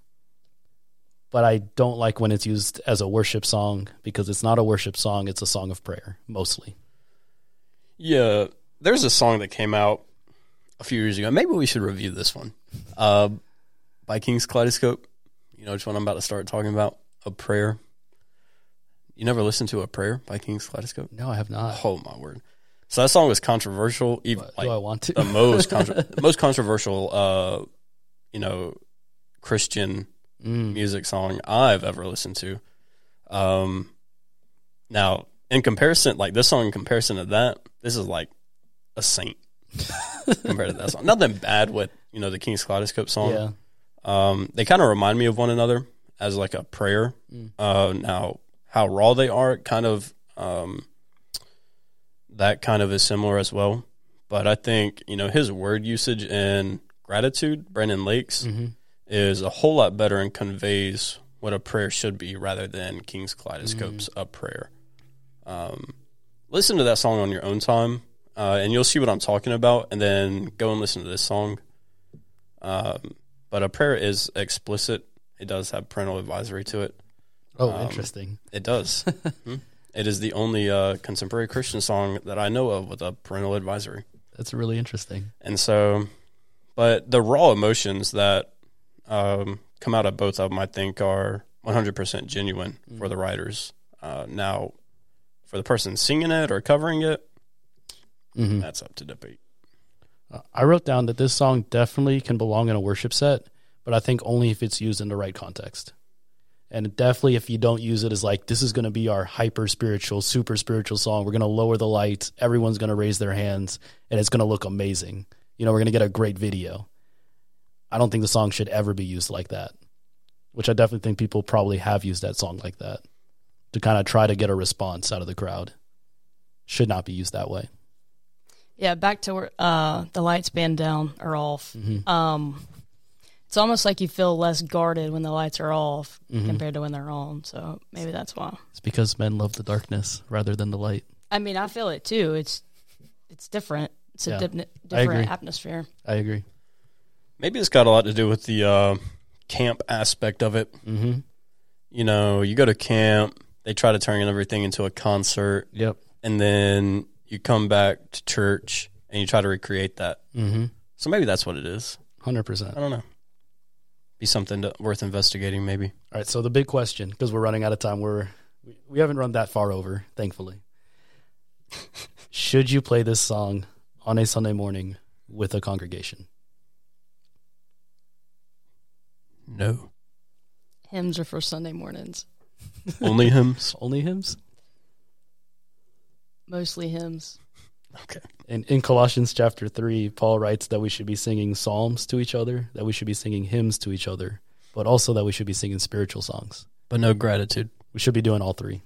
but I don't like when it's used as a worship song because it's not a worship song; it's a song of prayer mostly. Yeah, there's a song that came out a few years ago. Maybe we should review this one. Uh, by King's Kaleidoscope. You know which one I'm about to start talking about? A prayer. You never listened to a prayer by King's Kaleidoscope? No, I have not. Oh my word! So that song was controversial. Even Do like I want to? the most most controversial, uh, you know, Christian Mm. music song I've ever listened to. Um, now in comparison, like this song in comparison to that, this is like a saint compared to that song. Nothing bad with you know the King's Kaleidoscope song. Yeah, Um, they kind of remind me of one another as like a prayer. Mm. Uh, now how raw they are, kind of, um, that kind of is similar as well. But I think you know his word usage and gratitude, Brandon Lake's, hmm is a whole lot better and conveys what a prayer should be rather than King's Kaleidoscope's Mm. a prayer. Um, listen to that song on your own time, uh, and you'll see what I'm talking about, and then go and listen to this song. Um, but a prayer is explicit. It does have parental advisory to it. Oh, Um, interesting. It does. Hmm. It is the only uh, contemporary Christian song that I know of with a parental advisory. That's really interesting. And so, but the raw emotions that um, come out of both of them, I think, are 100% genuine for the writers. Uh, now, for the person singing it or covering it, hmm that's up to debate. I wrote down that this song definitely can belong in a worship set, but I think only if it's used in the right context. And definitely if you don't use it as like, this is going to be our hyper spiritual, super spiritual song. We're going to lower the lights. Everyone's going to raise their hands and it's going to look amazing. You know, we're going to get a great video. I don't think the song should ever be used like that, which I definitely think people probably have used that song like that to kind of try to get a response out of the crowd. Should not be used that way. Yeah, back to where uh, the lights band down or off. Mhm. Um, it's almost like you feel less guarded when the lights are off Mhm. compared to when they're on. So maybe that's why. It's because men love the darkness rather than the light. I mean, I feel it too. It's it's different. It's a Yeah, dip- I different agree. atmosphere. I agree. Maybe it's got a lot to do with the uh, camp aspect of it. Mm-hmm. You know, you go to camp, they try to turn everything into a concert, Yep. and then you come back to church and you try to recreate that. Mm-hmm. So maybe that's what it is. Hundred percent. I don't know. Be something to, worth investigating, maybe. All right. So the big question, because we're running out of time, we're we, we haven't run that far over, thankfully. Should you play this song on a Sunday morning with a congregation? No. Hymns are for Sunday mornings. Only hymns. Only hymns. Mostly hymns. Okay. In in Colossians chapter three, Paul writes that we should be singing psalms to each other, that we should be singing hymns to each other, but also that we should be singing spiritual songs. But no gratitude. We should be doing all three.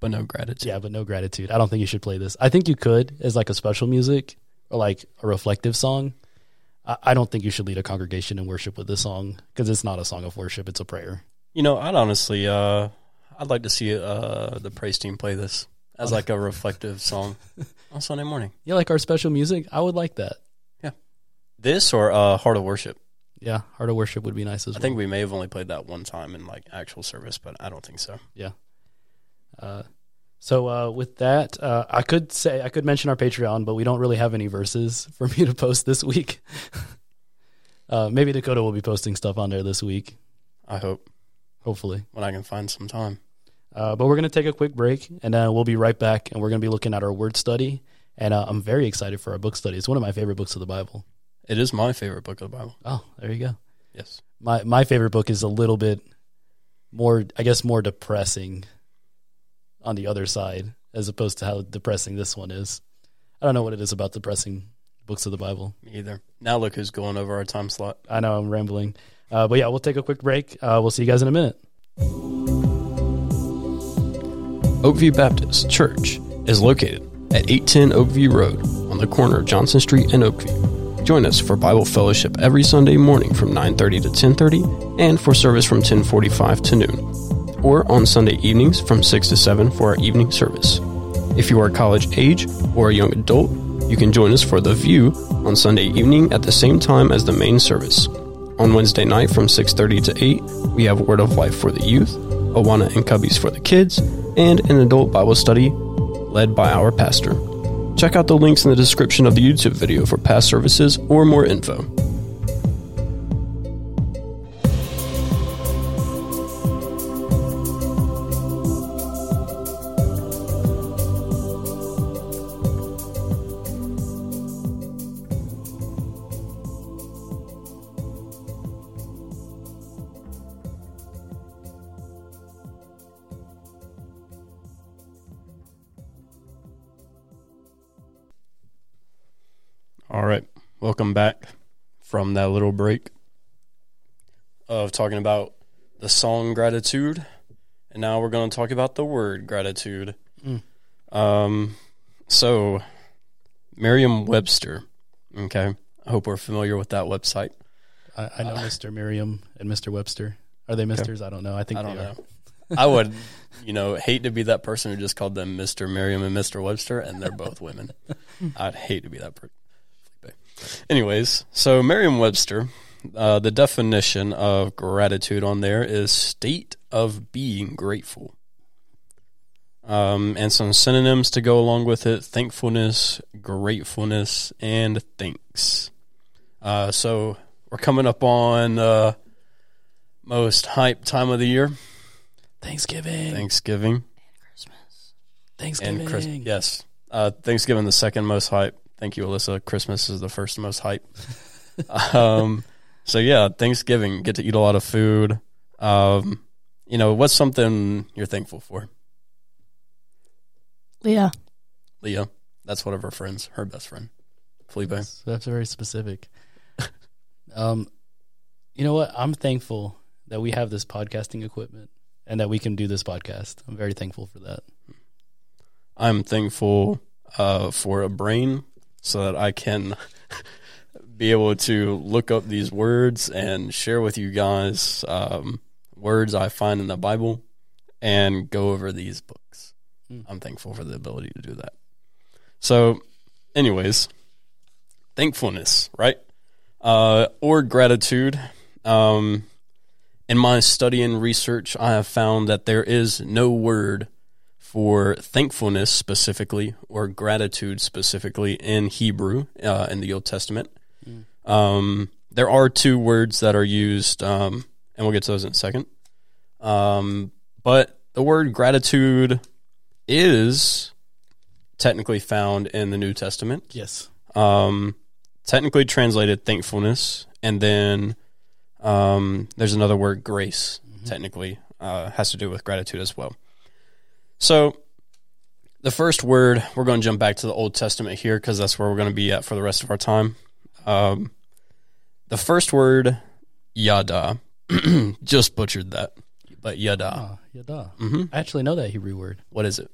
But no gratitude. Yeah, but no gratitude. I don't think you should play this. I think you could as like a special music or like a reflective song. I, I don't think you should lead a congregation in worship with this song because it's not a song of worship; it's a prayer. You know, I'd honestly, uh, I'd like to see uh, the praise team play this as like a reflective song on Sunday morning. Yeah, like our special music. I would like that. Yeah, this or uh, Heart of Worship. Yeah, heart of worship would be nice as I well. I think we may have only played that one time in like actual service, but I don't think so. Uh, so uh, with that, uh, I could say I could mention our Patreon, but we don't really have any verses for me to post this week. uh, maybe Dakota will be posting stuff on there this week, I hope hopefully. when I can find some time. Uh, but we're going to take a quick break, and uh, we'll be right back. And we're going to be looking at our word study. And uh, I'm very excited for our book study. It's one of my favorite books of the Bible. It is my favorite book of the Bible. Oh, there you go. Yes. My my favorite book is a little bit more, I guess, more depressing on the other side, as opposed to how depressing this one is. I don't know what it is about depressing books of the Bible. Me either. Now look who's going over our time slot. I know I'm rambling, uh, but yeah, we'll take a quick break. Uh, we'll see you guys in a minute. Oakview Baptist Church is located at 810 Oakview Road on the corner of Johnson Street and Oakview. Join us for Bible fellowship every Sunday morning from 9:30 to 10:30 and for service from 10:45 to noon. Or on Sunday evenings from 6 to 7 for our evening service. If you are college age or a young adult, you can join us for The View on Sunday evening at the same time as the main service. On Wednesday night from 6:30 to 8, we have Word of Life for the youth, Awana and Cubbies for the kids, and an adult Bible study led by our pastor. Check out the links in the description of the YouTube video for past services or more info. Welcome back from that little break of talking about the song gratitude. And now we're going to talk about the word gratitude. Mm. Um, so, Merriam Webster. Okay. I hope we're familiar with that website. I, I know Mr. Merriam and Mr. Webster. Are they Misters? I don't know. I think I don't know. I would, you know, hate to be that person who just called them Mr. Merriam and Mr. Webster, and they're both women. I'd hate to be that person. Anyways, so Merriam Webster, uh, the definition of gratitude on there is state of being grateful. Um, and some synonyms to go along with it thankfulness, gratefulness, and thanks. Uh, so we're coming up on uh, most hype time of the year, Thanksgiving. Thanksgiving. And Christmas. Thanksgiving. And Chris, yes, uh, Thanksgiving the second most hype. Thank you, Alyssa. Christmas is the first most hype. um, so yeah, Thanksgiving get to eat a lot of food. Um, you know, what's something you're thankful for, Leah. Leah? That's one of her friends, her best friend, Felipe. That's, that's very specific. um, you know what? I'm thankful that we have this podcasting equipment and that we can do this podcast. I'm very thankful for that. I'm thankful uh, for a brain so that I can be able to look up these words and share with you guys um, words I find in the Bible and go over these books. Hmm. I'm thankful for the ability to do that. So, anyways, thankfulness, right? Uh, or gratitude. Um, in my study and research, I have found that there is no word for thankfulness specifically or gratitude specifically in Hebrew uh, in the Old Testament. Um, there are two words that are used, um, and we'll get to those in a second. Um, but the word gratitude is technically found in the New Testament. Yes. Um, technically translated thankfulness, and then um, there's another word, grace. Technically, uh, has to do with gratitude as well. So, the first word we're going to jump back to the Old Testament here because that's where we're going to be at for the rest of our time. Um, the first word, yada, just butchered that, but yada. Ah, yada. hmm I actually know that Hebrew word. What is it?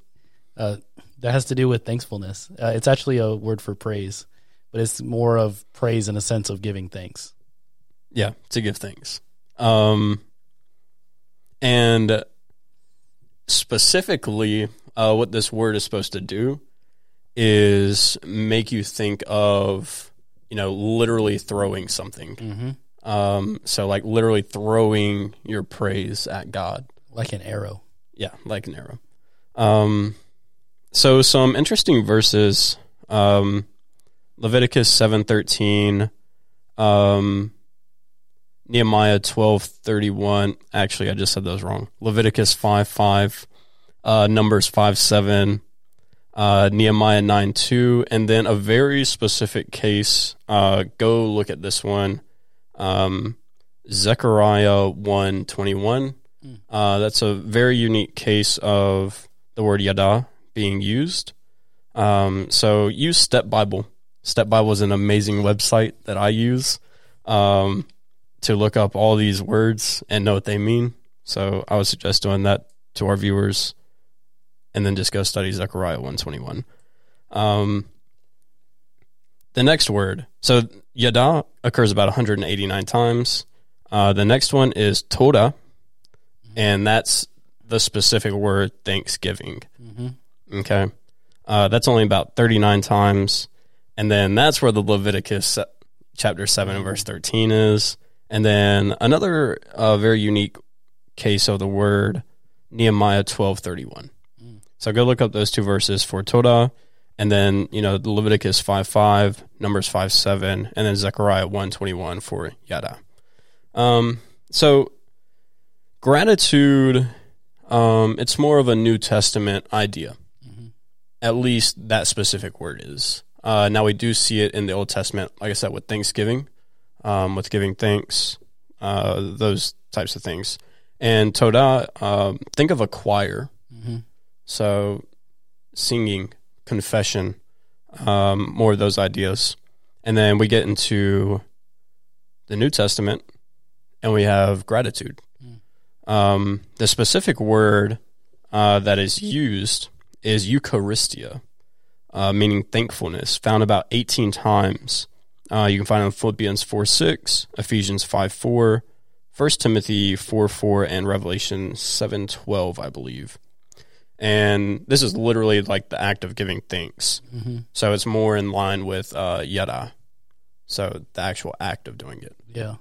Uh, that has to do with thankfulness. Uh, it's actually a word for praise, but it's more of praise in a sense of giving thanks. Yeah, to give thanks. Um, and specifically, uh, what this word is supposed to do is make you think of, you know, literally throwing something. Mm-hmm. Um, so like literally throwing your praise at God. Like an arrow. Yeah, like an arrow. Um, so some interesting verses. Um, Leviticus seven thirteen, um, Nehemiah twelve thirty one. Actually, I just said those wrong. Leviticus five five, uh, Numbers five seven, uh, Nehemiah nine two, and then a very specific case. Uh, go look at this one. Um, Zechariah one twenty one. Uh, that's a very unique case of the word yada being used. Um, so use Step Bible. Step Bible is an amazing website that I use um, to look up all these words and know what they mean. So I would suggest doing that to our viewers, and then just go study Zechariah one twenty one. Um, the next word, so yada occurs about 189 times. Uh, the next one is Toda, and that's the specific word Thanksgiving. Mm-hmm. Okay. Uh, that's only about 39 times. And then that's where the Leviticus chapter 7 and verse 13 is. And then another uh, very unique case of the word Nehemiah 12:31. So go look up those two verses for Toda and then, you know, Leviticus 5 5, Numbers 5 7, and then Zechariah 1 21 for Yada. Um, so gratitude, um, it's more of a New Testament idea. At least that specific word is. Uh, now we do see it in the Old Testament, like I said, with Thanksgiving, um, with giving thanks, uh, those types of things. And Toda, um, think of a choir. Mm-hmm. So singing, confession, um, more of those ideas. And then we get into the New Testament and we have gratitude. Um, the specific word uh, that is used is Eucharistia, uh, meaning thankfulness, found about 18 times. Uh, you can find it in Philippians 4 6, Ephesians 5 4, 1 Timothy 4 4, and Revelation seven twelve, I believe. And this is literally like the act of giving thanks. Mm-hmm. So it's more in line with uh, yada. So the actual act of doing it. Yeah.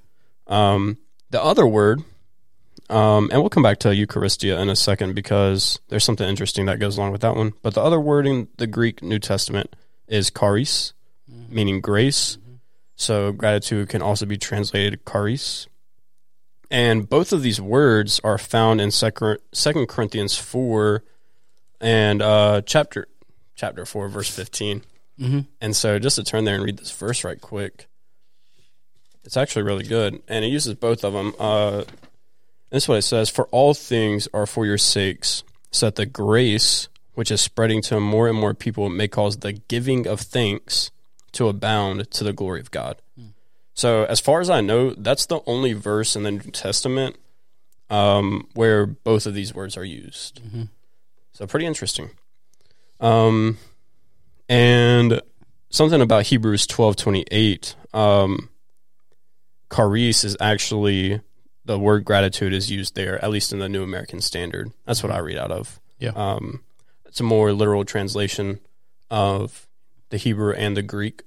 Um, the other word, um, and we'll come back to Eucharistia in a second because there's something interesting that goes along with that one. But the other word in the Greek New Testament is charis, meaning grace. So gratitude can also be translated charis. And both of these words are found in Second Corinthians 4 and uh, chapter chapter 4, verse 15. Mm-hmm. And so just to turn there and read this verse right quick. It's actually really good, and it uses both of them. Uh, this is what it says: "For all things are for your sakes, so that the grace which is spreading to more and more people may cause the giving of thanks to abound to the glory of God." So, as far as I know, that's the only verse in the New Testament um, where both of these words are used. Mhm. So, pretty interesting. Um, and something about Hebrews twelve twenty eight. Um, charis is actually the word gratitude is used there, at least in the New American Standard. That's what I read out of. Yeah. Um, it's a more literal translation of the Hebrew and the Greek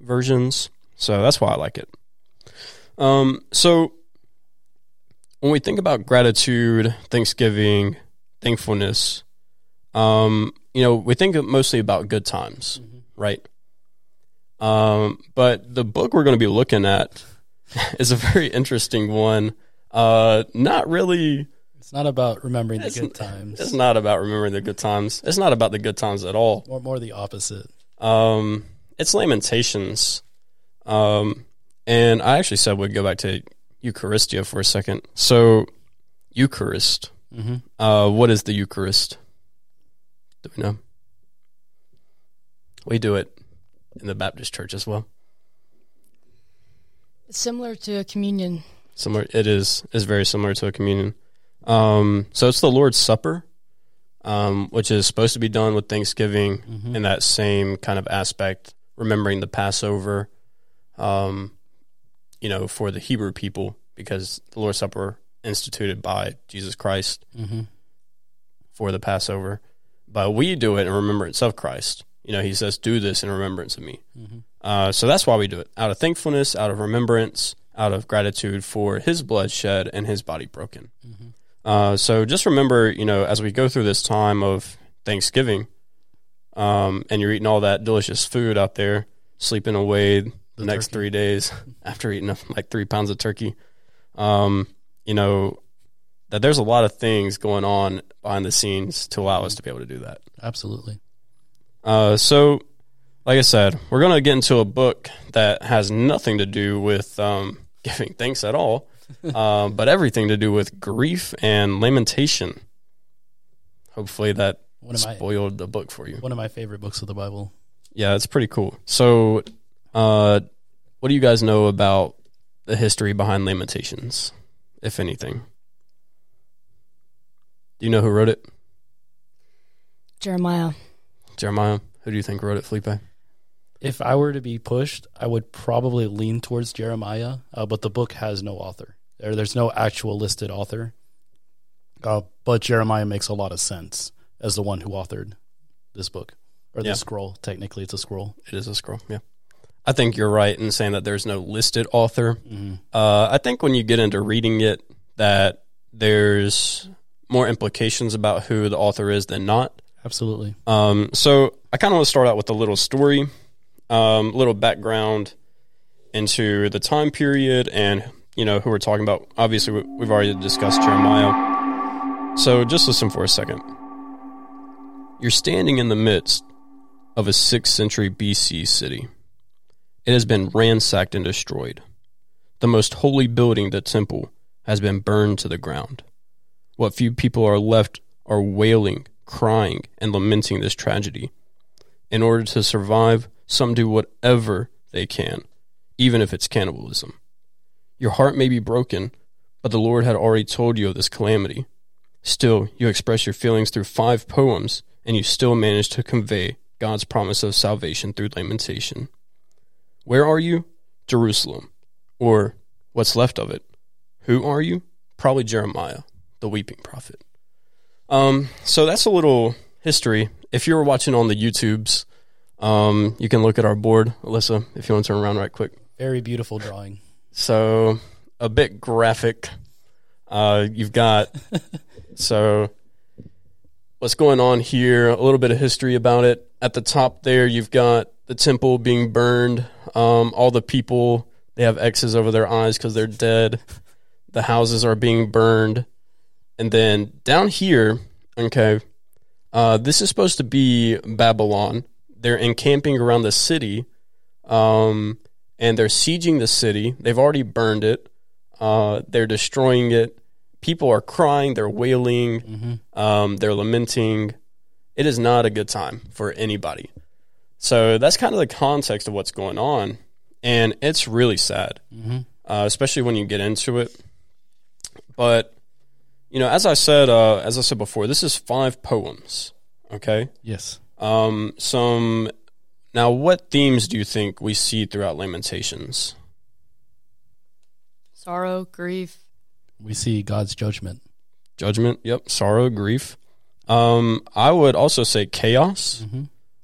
versions. So that's why I like it. Um, so when we think about gratitude, Thanksgiving, thankfulness, um, you know, we think mostly about good times, right? Um, but the book we're going to be looking at is a very interesting one. Uh, not really. It's not about remembering the good times. It's not about remembering the good times. It's not about the good times at all. more, more the opposite. Um, it's Lamentations. Um, and I actually said we'd go back to Eucharistia for a second. So, Eucharist. Mm-hmm. Uh, what is the Eucharist? Do we know? We do it in the Baptist church as well. It's similar to a communion. Similar, it is is very similar to a communion. Um, so it's the Lord's Supper, um, which is supposed to be done with Thanksgiving Mhm. in that same kind of aspect, remembering the Passover. Um, you know, for the Hebrew people, because the Lord's Supper instituted by Jesus Christ Mm-hmm. for the Passover, but we do it in remembrance of Christ. You know, He says, "Do this in remembrance of me." Mm-hmm. Uh, so that's why we do it out of thankfulness, out of remembrance, out of gratitude for his blood shed and his body broken. Uh, so just remember, you know, as we go through this time of Thanksgiving, um, and you're eating all that delicious food out there, sleeping away the, The next turkey. three days after eating like three pounds of turkey, um, you know, that there's a lot of things going on behind the scenes to allow us to be able to do that. Absolutely. Uh, so, like I said, we're going to get into a book that has nothing to do with um, giving thanks at all, uh, but everything to do with grief and lamentation. Hopefully, that One of my spoiled the book for you. one of my favorite books of the Bible. Yeah, it's pretty cool. So, uh, what do you guys know about the history behind Lamentations, if anything? Do you know who wrote it? Jeremiah. Jeremiah. Who do you think wrote it, Felipe? If I were to be pushed, I would probably lean towards Jeremiah, uh, but the book has no author. There, there's no actual listed author. Uh, but Jeremiah makes a lot of sense as the one who authored this book or Yeah. this scroll. Technically, it's a scroll. It is a scroll. Yeah. I think you're right in saying that there's no listed author. Mm-hmm. Uh, I think when you get into reading it, that there's more implications about who the author is than not. Absolutely. Um, so I kind of want to start out with a little story, um, little background into the time period and you know who we're talking about. Obviously, we- we've already discussed Jeremiah. So just listen for a second. You're standing in the midst of a 6th century BC city. It has been ransacked and destroyed. The most holy building, the temple, has been burned to the ground. What few people are left are wailing, crying, and lamenting this tragedy. In order to survive, some do whatever they can, even if it's cannibalism. Your heart may be broken, but the Lord had already told you of this calamity. Still, you express your feelings through five poems, and you still manage to convey God's promise of salvation through lamentation. Where are you? Jerusalem. Or what's left of it? Who are you? Probably Jeremiah, the weeping prophet. Um, so that's a little history. If you were watching on the YouTubes, um, you can look at our board, Alyssa, if you want to turn around right quick. Very beautiful drawing. So a bit graphic. Uh, you've got so what's going on here? A little bit of history about it. At the top there, you've got the temple being burned. Um, all the people they have X's over their eyes because they're dead. The houses are being burned, and then down here, okay, uh, this is supposed to be Babylon. They're encamping around the city. Um, and they're sieging the city. They've already burned it. Uh, they're destroying it. People are crying. They're wailing. Um, they're lamenting. It is not a good time for anybody. So that's kind of the context of what's going on, and it's really sad, uh, especially when you get into it. But you know, as I said, uh, as I said before, this is five poems. Okay, Yes. Um, some now, what themes do you think we see throughout Lamentations? Sorrow, grief. We see God's judgment. Judgment, yep. Sorrow, grief. Um, I would also say chaos,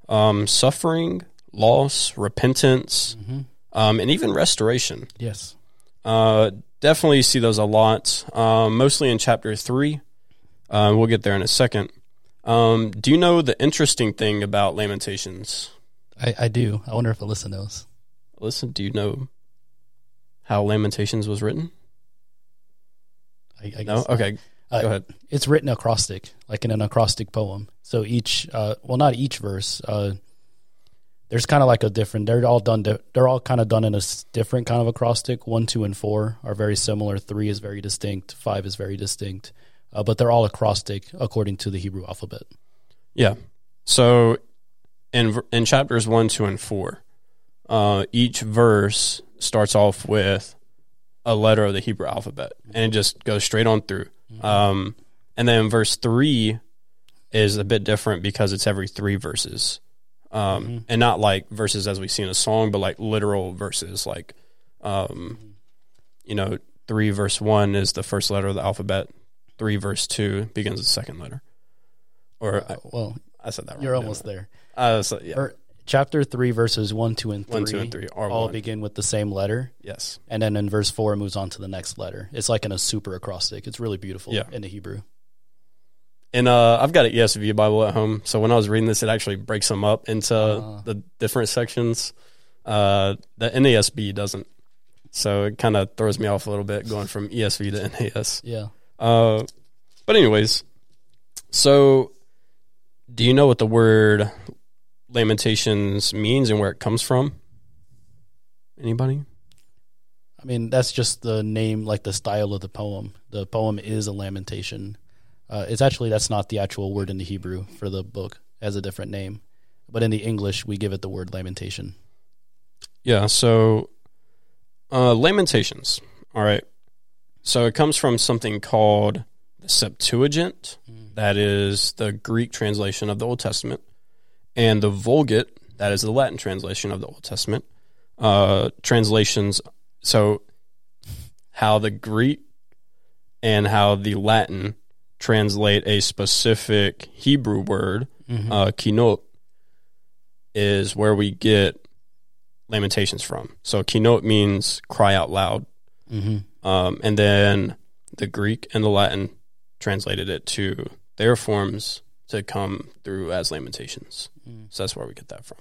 um, suffering, loss, repentance, um, and even restoration. Yes. Uh, definitely you see those a lot, um, mostly in chapter three. Uh, we'll get there in a second. Um, do you know the interesting thing about Lamentations? I, I do. I wonder if Alyssa knows. Listen, do you know how Lamentations was written? I, I No? Okay, Uh, go ahead. It's written acrostic, like in an acrostic poem. So each, uh, well, not each verse. Uh, there's kind of like a different. They're all done. Di- they're all kind of done in a s- different kind of acrostic. One, two, and four are very similar. Three is very distinct. Five is very distinct. Uh, but they're all acrostic according to the Hebrew alphabet. Yeah. So in in chapters 1, 2 and 4, uh, each verse starts off with a letter of the Hebrew alphabet and it just goes straight on through. Um, and then verse 3 is a bit different because it's every 3 verses. Um, and not like verses as we see in a song, but like literal verses like um, you know, 3 verse 1 is the first letter of the alphabet. 3 verse 2 begins the second letter. Or I, Uh, well, I said that wrong. you're almost there. Uh, so, yeah. Or chapter three, verses one, two, and three. One, two, and three are all one. begin with the same letter. yes. And then in verse four, it moves on to the next letter. It's like in a super acrostic. It's really beautiful Yeah. in the Hebrew. And uh, I've got an ESV Bible at home, so when I was reading this, it actually breaks them up into Ah. the different sections. Uh, the NASB doesn't, so it kind of throws me off a little bit going from ESV to NAS. Yeah. Uh, but anyways, so do you know what the word Lamentations means and where it comes from? Anybody? I mean, that's just the name, like the style of the poem. The poem is a lamentation. Uh, it's actually that's not the actual word in the Hebrew for the book; it has a different name. But in the English, we give it the word lamentation. Yeah, so uh, Lamentations. All right. So it comes from something called the Septuagint, that is the Greek translation of the Old Testament, and the Vulgate, that is the Latin translation of the Old Testament. Uh, translations, so how the Greek and how the Latin translate a specific Hebrew word, uh, kinot, is where we get lamentations from. So kinot means cry out loud. Mm-hmm. Um, and then the Greek and the Latin translated it to their forms to come through as lamentations. So that's where we get that from.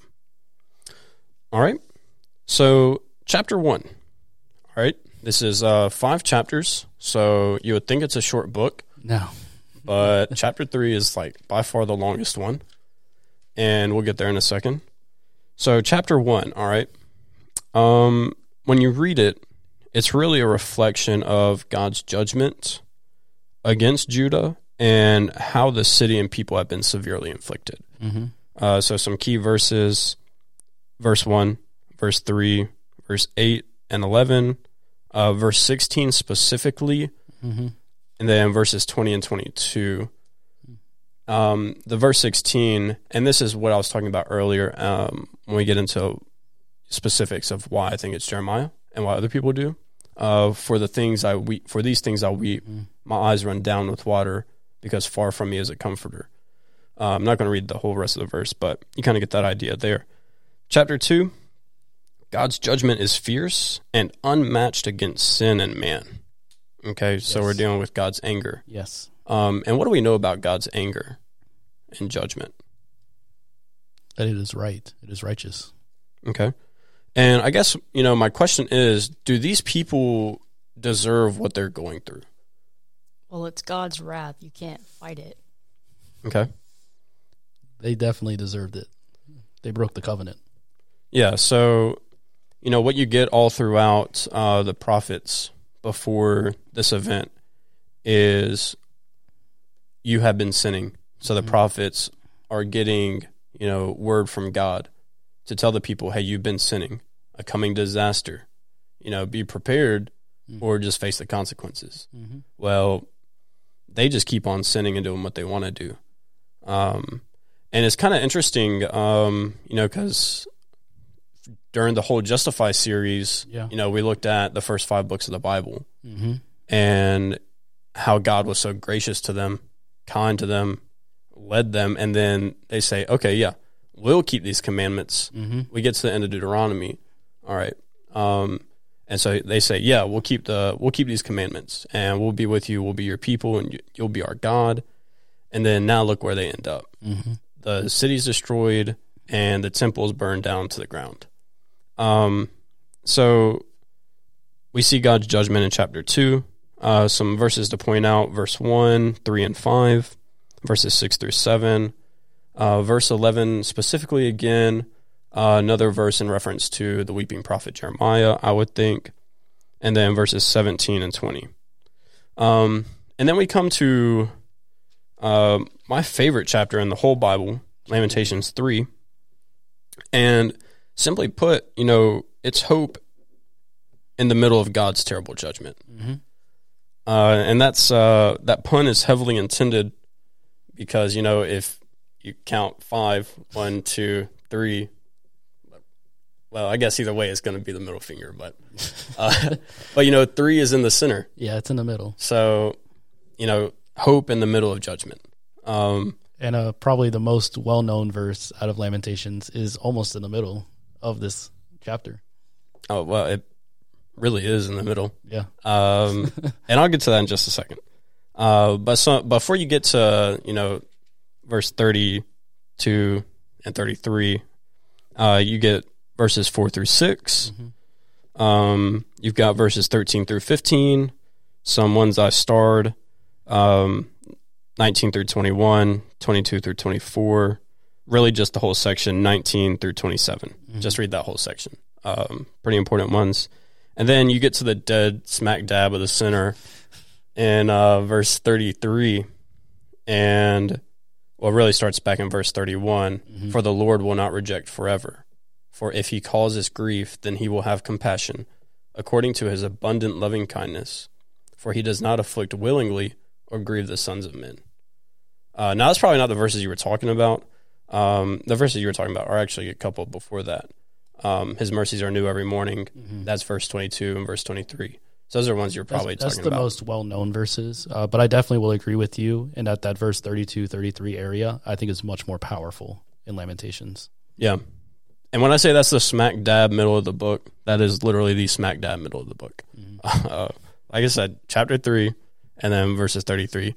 All right. So, chapter one. All right. This is uh, five chapters. So, you would think it's a short book, No, but chapter three is like by far the longest one. And we'll get there in a second. So, chapter one. All right. Um, when you read it, it's really a reflection of God's judgment against Judah and how the city and people have been severely inflicted. mm-hmm. Uh, so, some key verses verse 1, verse 3, verse 8 and 11, uh, verse 16 specifically, Mm-hmm. and then verses 20 and 22. Um, the verse 16, and this is what I was talking about earlier um, when we get into specifics of why I think it's Jeremiah and what other people do. Uh, for the things I weep, for these things I weep, my eyes run down with water because far from me is a comforter. Uh, I'm not going to read the whole rest of the verse, but you kind of get that idea there. Chapter 2 God's judgment is fierce and unmatched against sin and man. Okay, so we're dealing with God's anger. Yes, Um, and what do we know about God's anger and judgment? that it is right. It is righteous. Okay. And I guess, you know, my question is do these people deserve what they're going through? Well, it's God's wrath. You can't fight it. Okay. They definitely deserved it. They broke the covenant. Yeah. So, you know, what you get all throughout uh, the prophets before this event is you have been sinning. So the prophets are getting, you know, word from God to tell the people, hey, you've been sinning, a coming disaster. You know, be prepared or just face the consequences. Mm-hmm. Well, they just keep on sinning and doing what they want to do. Um, and it's kind of interesting, um, you know, because during the whole Justify series, Yeah. you know, we looked at the first five books of the Bible Mm-hmm. and how God was so gracious to them, kind to them, led them, and then they say, "Okay, yeah, we'll keep these commandments." Mm-hmm. We get to the end of Deuteronomy, all right, um, and so they say, "Yeah, we'll keep the we'll keep these commandments, and we'll be with you. We'll be your people, and you- you'll be our God." And then now look where they end up. Mm-hmm. The city's destroyed, and the temple's burned down to the ground. Um, so we see God's judgment in chapter 2. Uh, some verses to point out verse 1, 3, and 5, verses 6 through 7. Uh, verse 11, specifically again, uh, another verse in reference to the weeping prophet Jeremiah, I would think. And then verses 17 and 20. Um, and then we come to uh, my favorite chapter in the whole Bible, Lamentations 3. And simply put, you know, it's hope in the middle of God's terrible judgment. Mm-hmm. Uh, and that's uh, that pun is heavily intended because you know if you count five, one, two, three. Well, I guess either way it's going to be the middle finger, but uh, but you know three is in the center, Yeah, it's in the middle. so you know hope in the middle of judgment. Um, And uh, probably the most well known verse out of Lamentations is almost in the middle of this chapter. oh well, it really is in the middle. Yeah. Um, and I'll get to that in just a second. Uh, but so, before you get to you know verse thirty two and thirty three, uh, you get verses four through 6 Um, you've got verses thirteen through fifteen. Some ones I starred. Um, nineteen through 21, 22 through twenty four. Really, just the whole section, nineteen through twenty Just read that whole section. Um, pretty important ones. And then you get to the dead smack dab of the center in uh, verse 33. and well, really starts back in verse 31 For the Lord will not reject forever. For if he causes grief, then he will have compassion, according to his abundant loving kindness. For he does not afflict willingly or grieve the sons of men. Uh, now, that's probably not the verses you were talking about. Um, the verses you were talking about are actually a couple before that. Um, his mercies are new every morning. That's verse 22 and verse 23. So those are ones you're probably that's, that's talking the about. most well-known verses uh, but i definitely will agree with you and at that verse 32 33 area i think is much more powerful in lamentations Yeah. And when I say that's the smack dab middle of the book, that is literally the smack dab middle of the book. Uh, like I said, chapter 3 and then verses 33.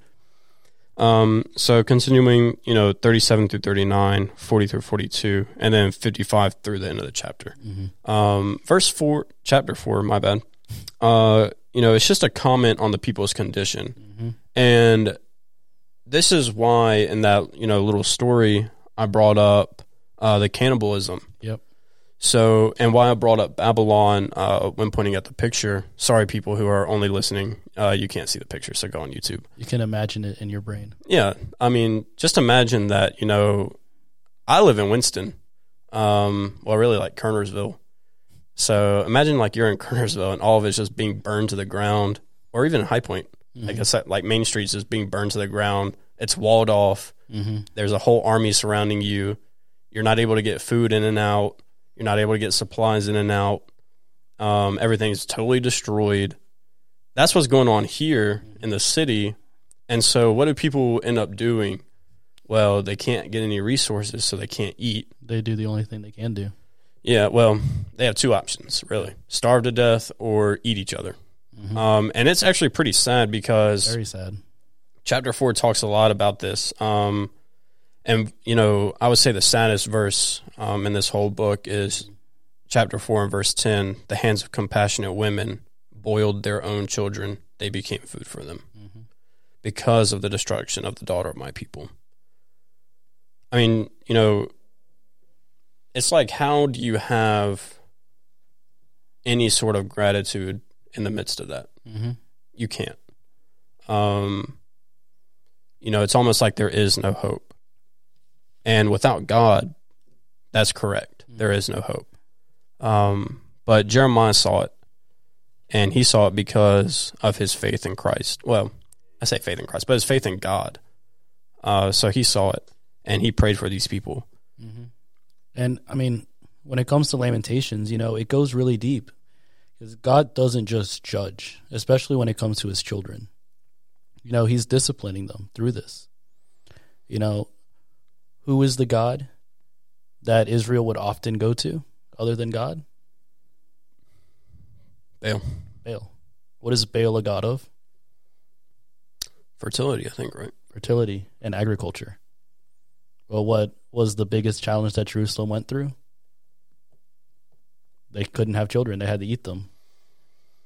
Um, so continuing, you know, 37 through 39, 40 through 42, and then 55 through the end of the chapter. Um, verse 4, chapter 4, my bad. Uh, you know, it's just a comment on the people's condition. And this is why in that, you know, little story I brought up uh, the cannibalism. yep So, and why I brought up Babylon uh, when pointing at the picture. Sorry, people who are only listening, uh, you can't see the picture, so go on YouTube. you can imagine it in your brain Yeah, I mean, just imagine that. You know, I live in Winston. Um, well, really like Kernersville. So imagine like you're in Kernersville and all of it's just being burned to the ground, or even High Point. Like I said, like Main Street's just being burned to the ground. It's walled off. mm-hmm. There's a whole army surrounding you. You're not able to get food in and out. You're not able to get supplies in and out. Um, everything's totally destroyed. That's what's going on here in the city. And so, what do people end up doing? Well, they can't get any resources, so they can't eat. they do the only thing they can do Yeah, well, they have two options, really starve to death or eat each other. Um, and it's actually pretty sad because very sad chapter four talks a lot about this. Um, and you know, I would say the saddest verse um, in this whole book is chapter four and verse ten. The hands of compassionate women boiled their own children; they became food for them because of the destruction of the daughter of my people. I mean, you know, it's like how do you have any sort of gratitude in the midst of that? mm-hmm. you can't. Um, you know, it's almost like there is no hope. And without God, that's correct. There is no hope. Um, but Jeremiah saw it, and he saw it because of his faith in Christ. Well, I say faith in Christ, but his faith in God. Uh, so he saw it, and he prayed for these people. And I mean, when it comes to lamentations, you know, it goes really deep because God doesn't just judge, especially when it comes to his children. You know, he's disciplining them through this. You know, who is the God that Israel would often go to other than God? Baal. Baal. What is Baal a god of? Fertility, I think, right? Fertility and agriculture. Well, what was the biggest challenge that Jerusalem went through? They couldn't have children. They had to eat them.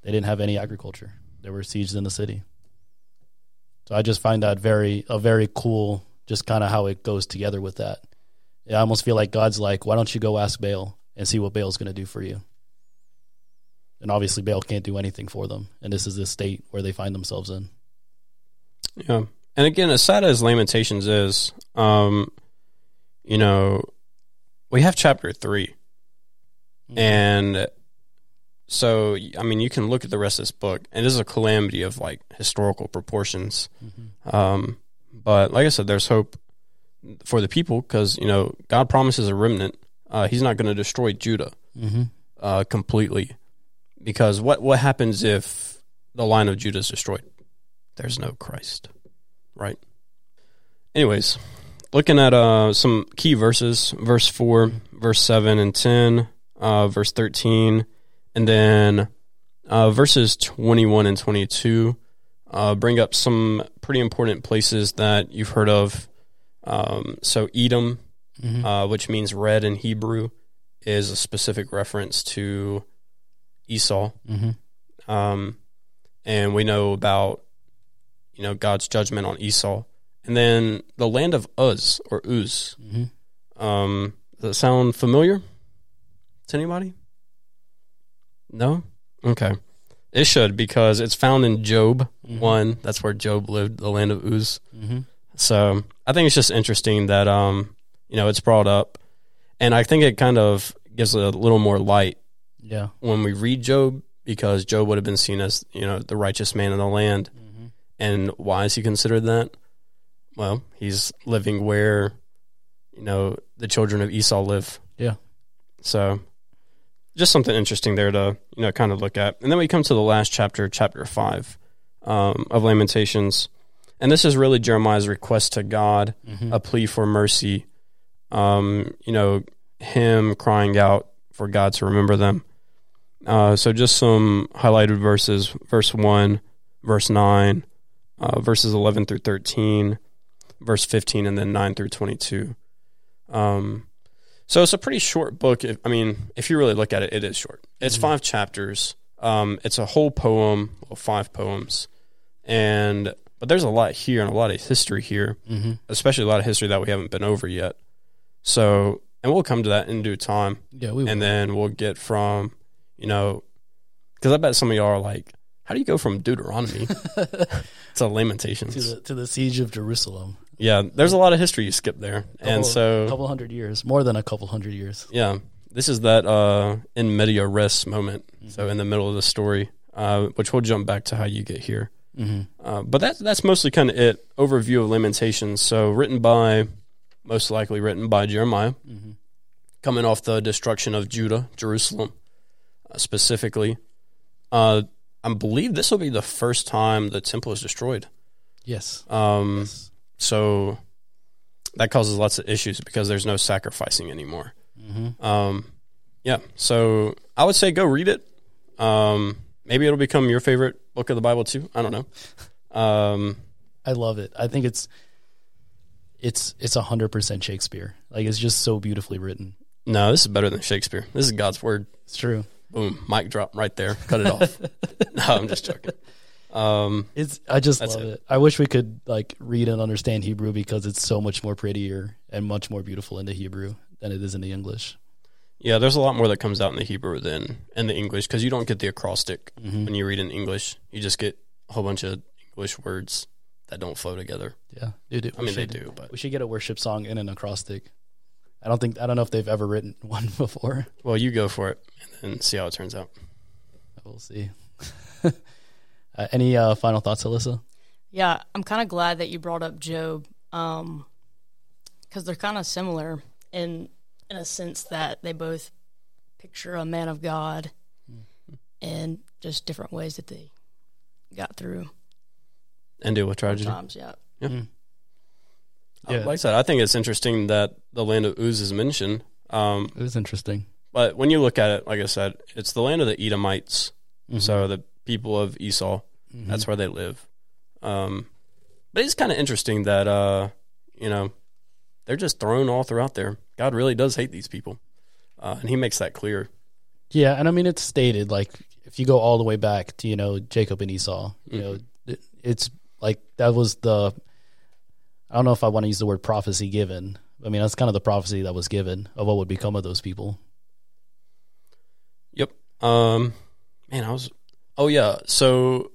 They didn't have any agriculture. There were sieged in the city. So I just find that very a very cool just kind of how it goes together with that. I almost feel like God's like, why don't you go ask Baal and see what Baal's going to do for you? And obviously Baal can't do anything for them, and this is the state where they find themselves in. Yeah. And again, as sad as Lamentations is, um, you know, we have chapter 3 And so, I mean, you can look at the rest of this book, and it is a calamity of like historical proportions. Um, but like I said, there's hope for the people because, you know, God promises a remnant. Uh, he's not going to destroy Judah Mm-hmm. uh, completely. Because what, what happens if the line of Judah is destroyed? There's no Christ, right? Anyways, looking at uh, some key verses verse 4, verse 7 and 10, uh, verse 13, and then uh, verses 21 and 22 uh, bring up some pretty important places that you've heard of. Um, so, Edom, Mm-hmm. uh, which means red in Hebrew, is a specific reference to Esau. Mm-hmm. Um, and we know about, you know, God's judgment on Esau. And then the land of Uz or Uz. Mm-hmm. Um, does that sound familiar to anybody? No? Okay. It should because it's found in Job Mhm. 1. That's where Job lived, the land of Uz. Mm-hmm. So I think it's just interesting that um you know it's brought up, and I think it kind of gives a little more light Yeah. when we read Job because Job would have been seen as you know the righteous man in the land, and why is he considered that? Well, he's living where you know the children of Esau live. Yeah. So just something interesting there to you know kind of look at, and then we come to the last chapter, chapter five um, of Lamentations, and this is really Jeremiah's request to God, a plea for mercy. Um, you know, him crying out for God to remember them. Uh, so just some highlighted verses: verse one, verse nine, uh, verses eleven through thirteen, verse fifteen, and then nine through twenty-two. Um, so it's a pretty short book. If, I mean, if you really look at it, it is short. It's five chapters. Um, it's a whole poem, well, five poems, and but there's a lot here and a lot of history here, Mm-hmm. especially a lot of history that we haven't been over yet. So, and we'll come to that in due time, Yeah, we and then we'll get from, you know, because I bet some of y'all are like, how do you go from Deuteronomy to Lamentations? to the to the siege of Jerusalem. yeah, there's a lot of history you skip there, Couple- and so a couple hundred years, more than a couple hundred years. Yeah, this is that uh, in media res moment. So in the middle of the story, uh, which we'll jump back to how you get here. Mm-hmm. Uh, but that's that's mostly kind of it. Overview of Lamentations. So written by, most likely written by Jeremiah, Mm-hmm. coming off the destruction of Judah, Jerusalem, uh, specifically. Uh, I believe this will be the first time the temple is destroyed. Yes. Um, Yes. so that causes lots of issues because there's no sacrificing anymore. Mm-hmm. Um, yeah, so I would say go read it. Um, maybe it'll become your favorite book of the Bible too. I don't know. Um, I love it. I think it's it's it's a hundred percent Shakespeare. Like it's just so beautifully written. no, this is better than Shakespeare. This is God's word. It's true. Boom, mic drop right there. Cut it off. no, I'm just joking. Um, It's I just love it. it. I wish we could like read and understand Hebrew because it's so much more prettier and much more beautiful in the Hebrew than it is in the English. yeah, there's a lot more that comes out in the Hebrew than in the English because you don't get the acrostic Mm-hmm. when you read in English. You just get a whole bunch of English words that don't flow together. Yeah, dude. I mean, they do, but We should get a worship song in an acrostic. I don't think I don't know if they've ever written one before. well, you go for it and then see how it turns out. We'll see. uh, any uh, final thoughts, Alyssa? Yeah, I'm kind of glad that you brought up Job, because they're kind of similar in in a sense that they both picture a man of God, and just different ways that they got through And deal with tragedy. times. Yeah, Uh, Yeah. Like I said, I think it's interesting that the land of Uz is mentioned. Um, It was interesting. but when you look at it, like I said, it's the land of the Edomites. Mm-hmm. So the people of Esau, that's where they live. Um, but it's kind of interesting that, uh, you know, they're just thrown all throughout there. God really does hate these people. Uh, and he makes that clear. Yeah, and I mean it's stated like if you go all the way back to you know Jacob and Esau, you know it, it's like that was the I don't know if I want to use the word prophecy given. I mean that's kind of the prophecy that was given of what would become of those people. Yep. Um, man, I was. Oh yeah. So,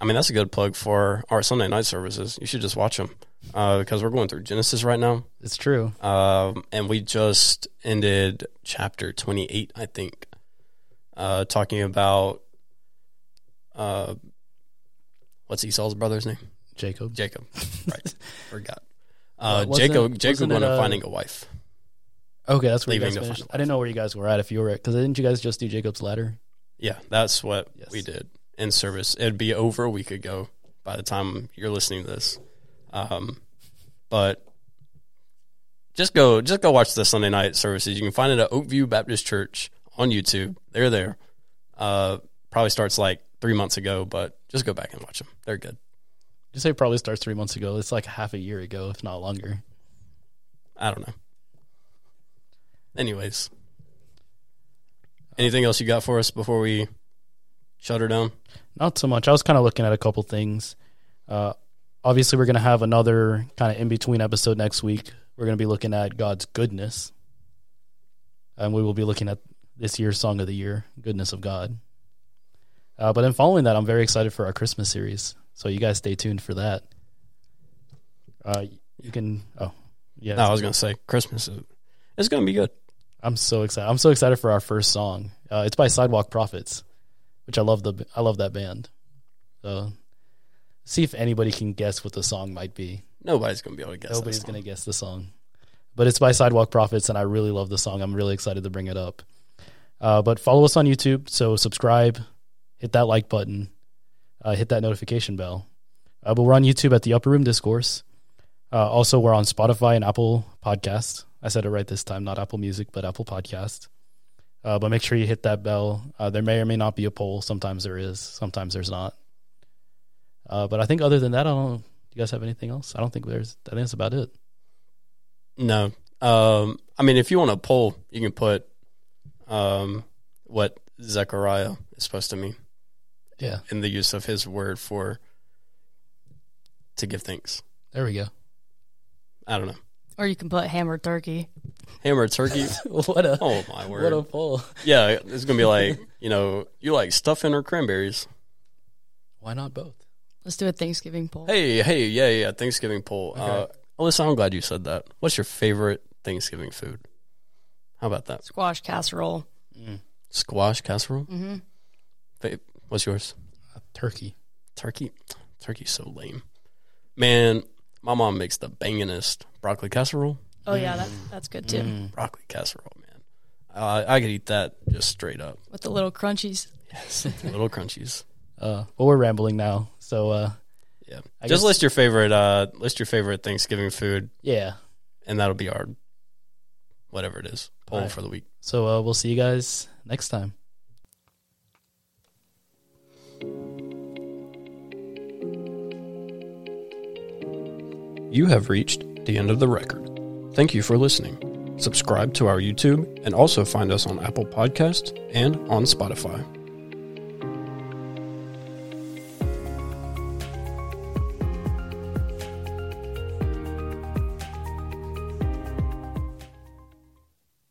I mean, that's a good plug for our Sunday night services. You should just watch them uh, because we're going through Genesis right now, It's true. um, and we just ended chapter twenty-eight, I think, uh, talking about uh, what's Esau's brother's name? Jacob. Jacob. right. Forgot. Uh, wasn't- Jacob. Jacob wasn't it, going to uh, finding a wife. Okay, that's where you Leaving guys finished. I didn't know where you guys were at if you were because didn't you guys just do Jacob's ladder? Yeah, that's what Yes. we did in service. It'd be over a week ago by the time you're listening to this. Um, but just go, just go watch the Sunday night services. You can find it at Oakview Baptist Church on YouTube. They're there. Uh, probably starts like three months ago, but just go back and watch them. They're good. You say it probably starts three months ago. It's like half a year ago, if not longer. I don't know. Anyways, anything else you got for us before we shut her down? Not so much. I was kind of looking at a couple things. Uh, obviously, we're going to have another kind of in between episode next week. We're going to be looking at God's goodness, and we will be looking at this year's song of the year, "Goodness of God." Uh, but then following that, I'm very excited for our Christmas series. So you guys stay tuned for that. Uh, you can. Oh, yeah. No, I was gonna say Christmas is it's gonna be good. I'm so excited. I'm so excited for our first song. Uh, it's by Sidewalk Prophets, which I love the I love that band. So, see if anybody can guess what the song might be. Nobody's gonna be able to guess. Nobody's gonna guess the song, but it's by Sidewalk Prophets, and I really love the song. I'm really excited to bring it up. Uh, but follow us on YouTube. So subscribe, hit that like button, uh, hit that notification bell. Uh, but we're on YouTube at the Upper Room Discourse. Uh, also, we're on Spotify and Apple Podcast. I said it right this time, not Apple Music, but Apple Podcast. Uh, but make sure you hit that bell. Uh, there may or may not be a poll. Sometimes there is. Sometimes there's not. Uh, but I think other than that, I don't. Do you guys have anything else? I don't think there's. I think that's about it. No. Um, I mean, if you want a poll, you can put um, what Zechariah is supposed to mean Yeah, in the use of his word for to give thanks. there we go. I don't know. Or you can put hammered turkey. Hammer turkey. what a Oh my word! what a poll. yeah, it's gonna be like you know you like stuffing or cranberries. Why not both? Let's do a Thanksgiving poll. Hey, hey, yeah, yeah. Thanksgiving poll. Uh, Okay. Alyssa, I'm glad you said that. What's your favorite Thanksgiving food? How about that? Squash casserole. Squash casserole. hmm Fa- What's yours? Turkey. Turkey. Turkey's so lame. Man, my mom makes the bangingest broccoli casserole. Oh yeah, that, that's good too. Mm. Broccoli casserole, man. Uh, I could eat that just straight up. With the little crunchies. Yes, little crunchies. Uh, well, we're rambling now, so uh, Yeah, I just guess- list your favorite. Uh, list your favorite Thanksgiving food, yeah. and that'll be our whatever it is poll Alright. for the week. So uh, we'll see you guys next time. You have reached the end of the record. Thank you for listening. Subscribe to our YouTube and also find us on Apple Podcasts and on Spotify.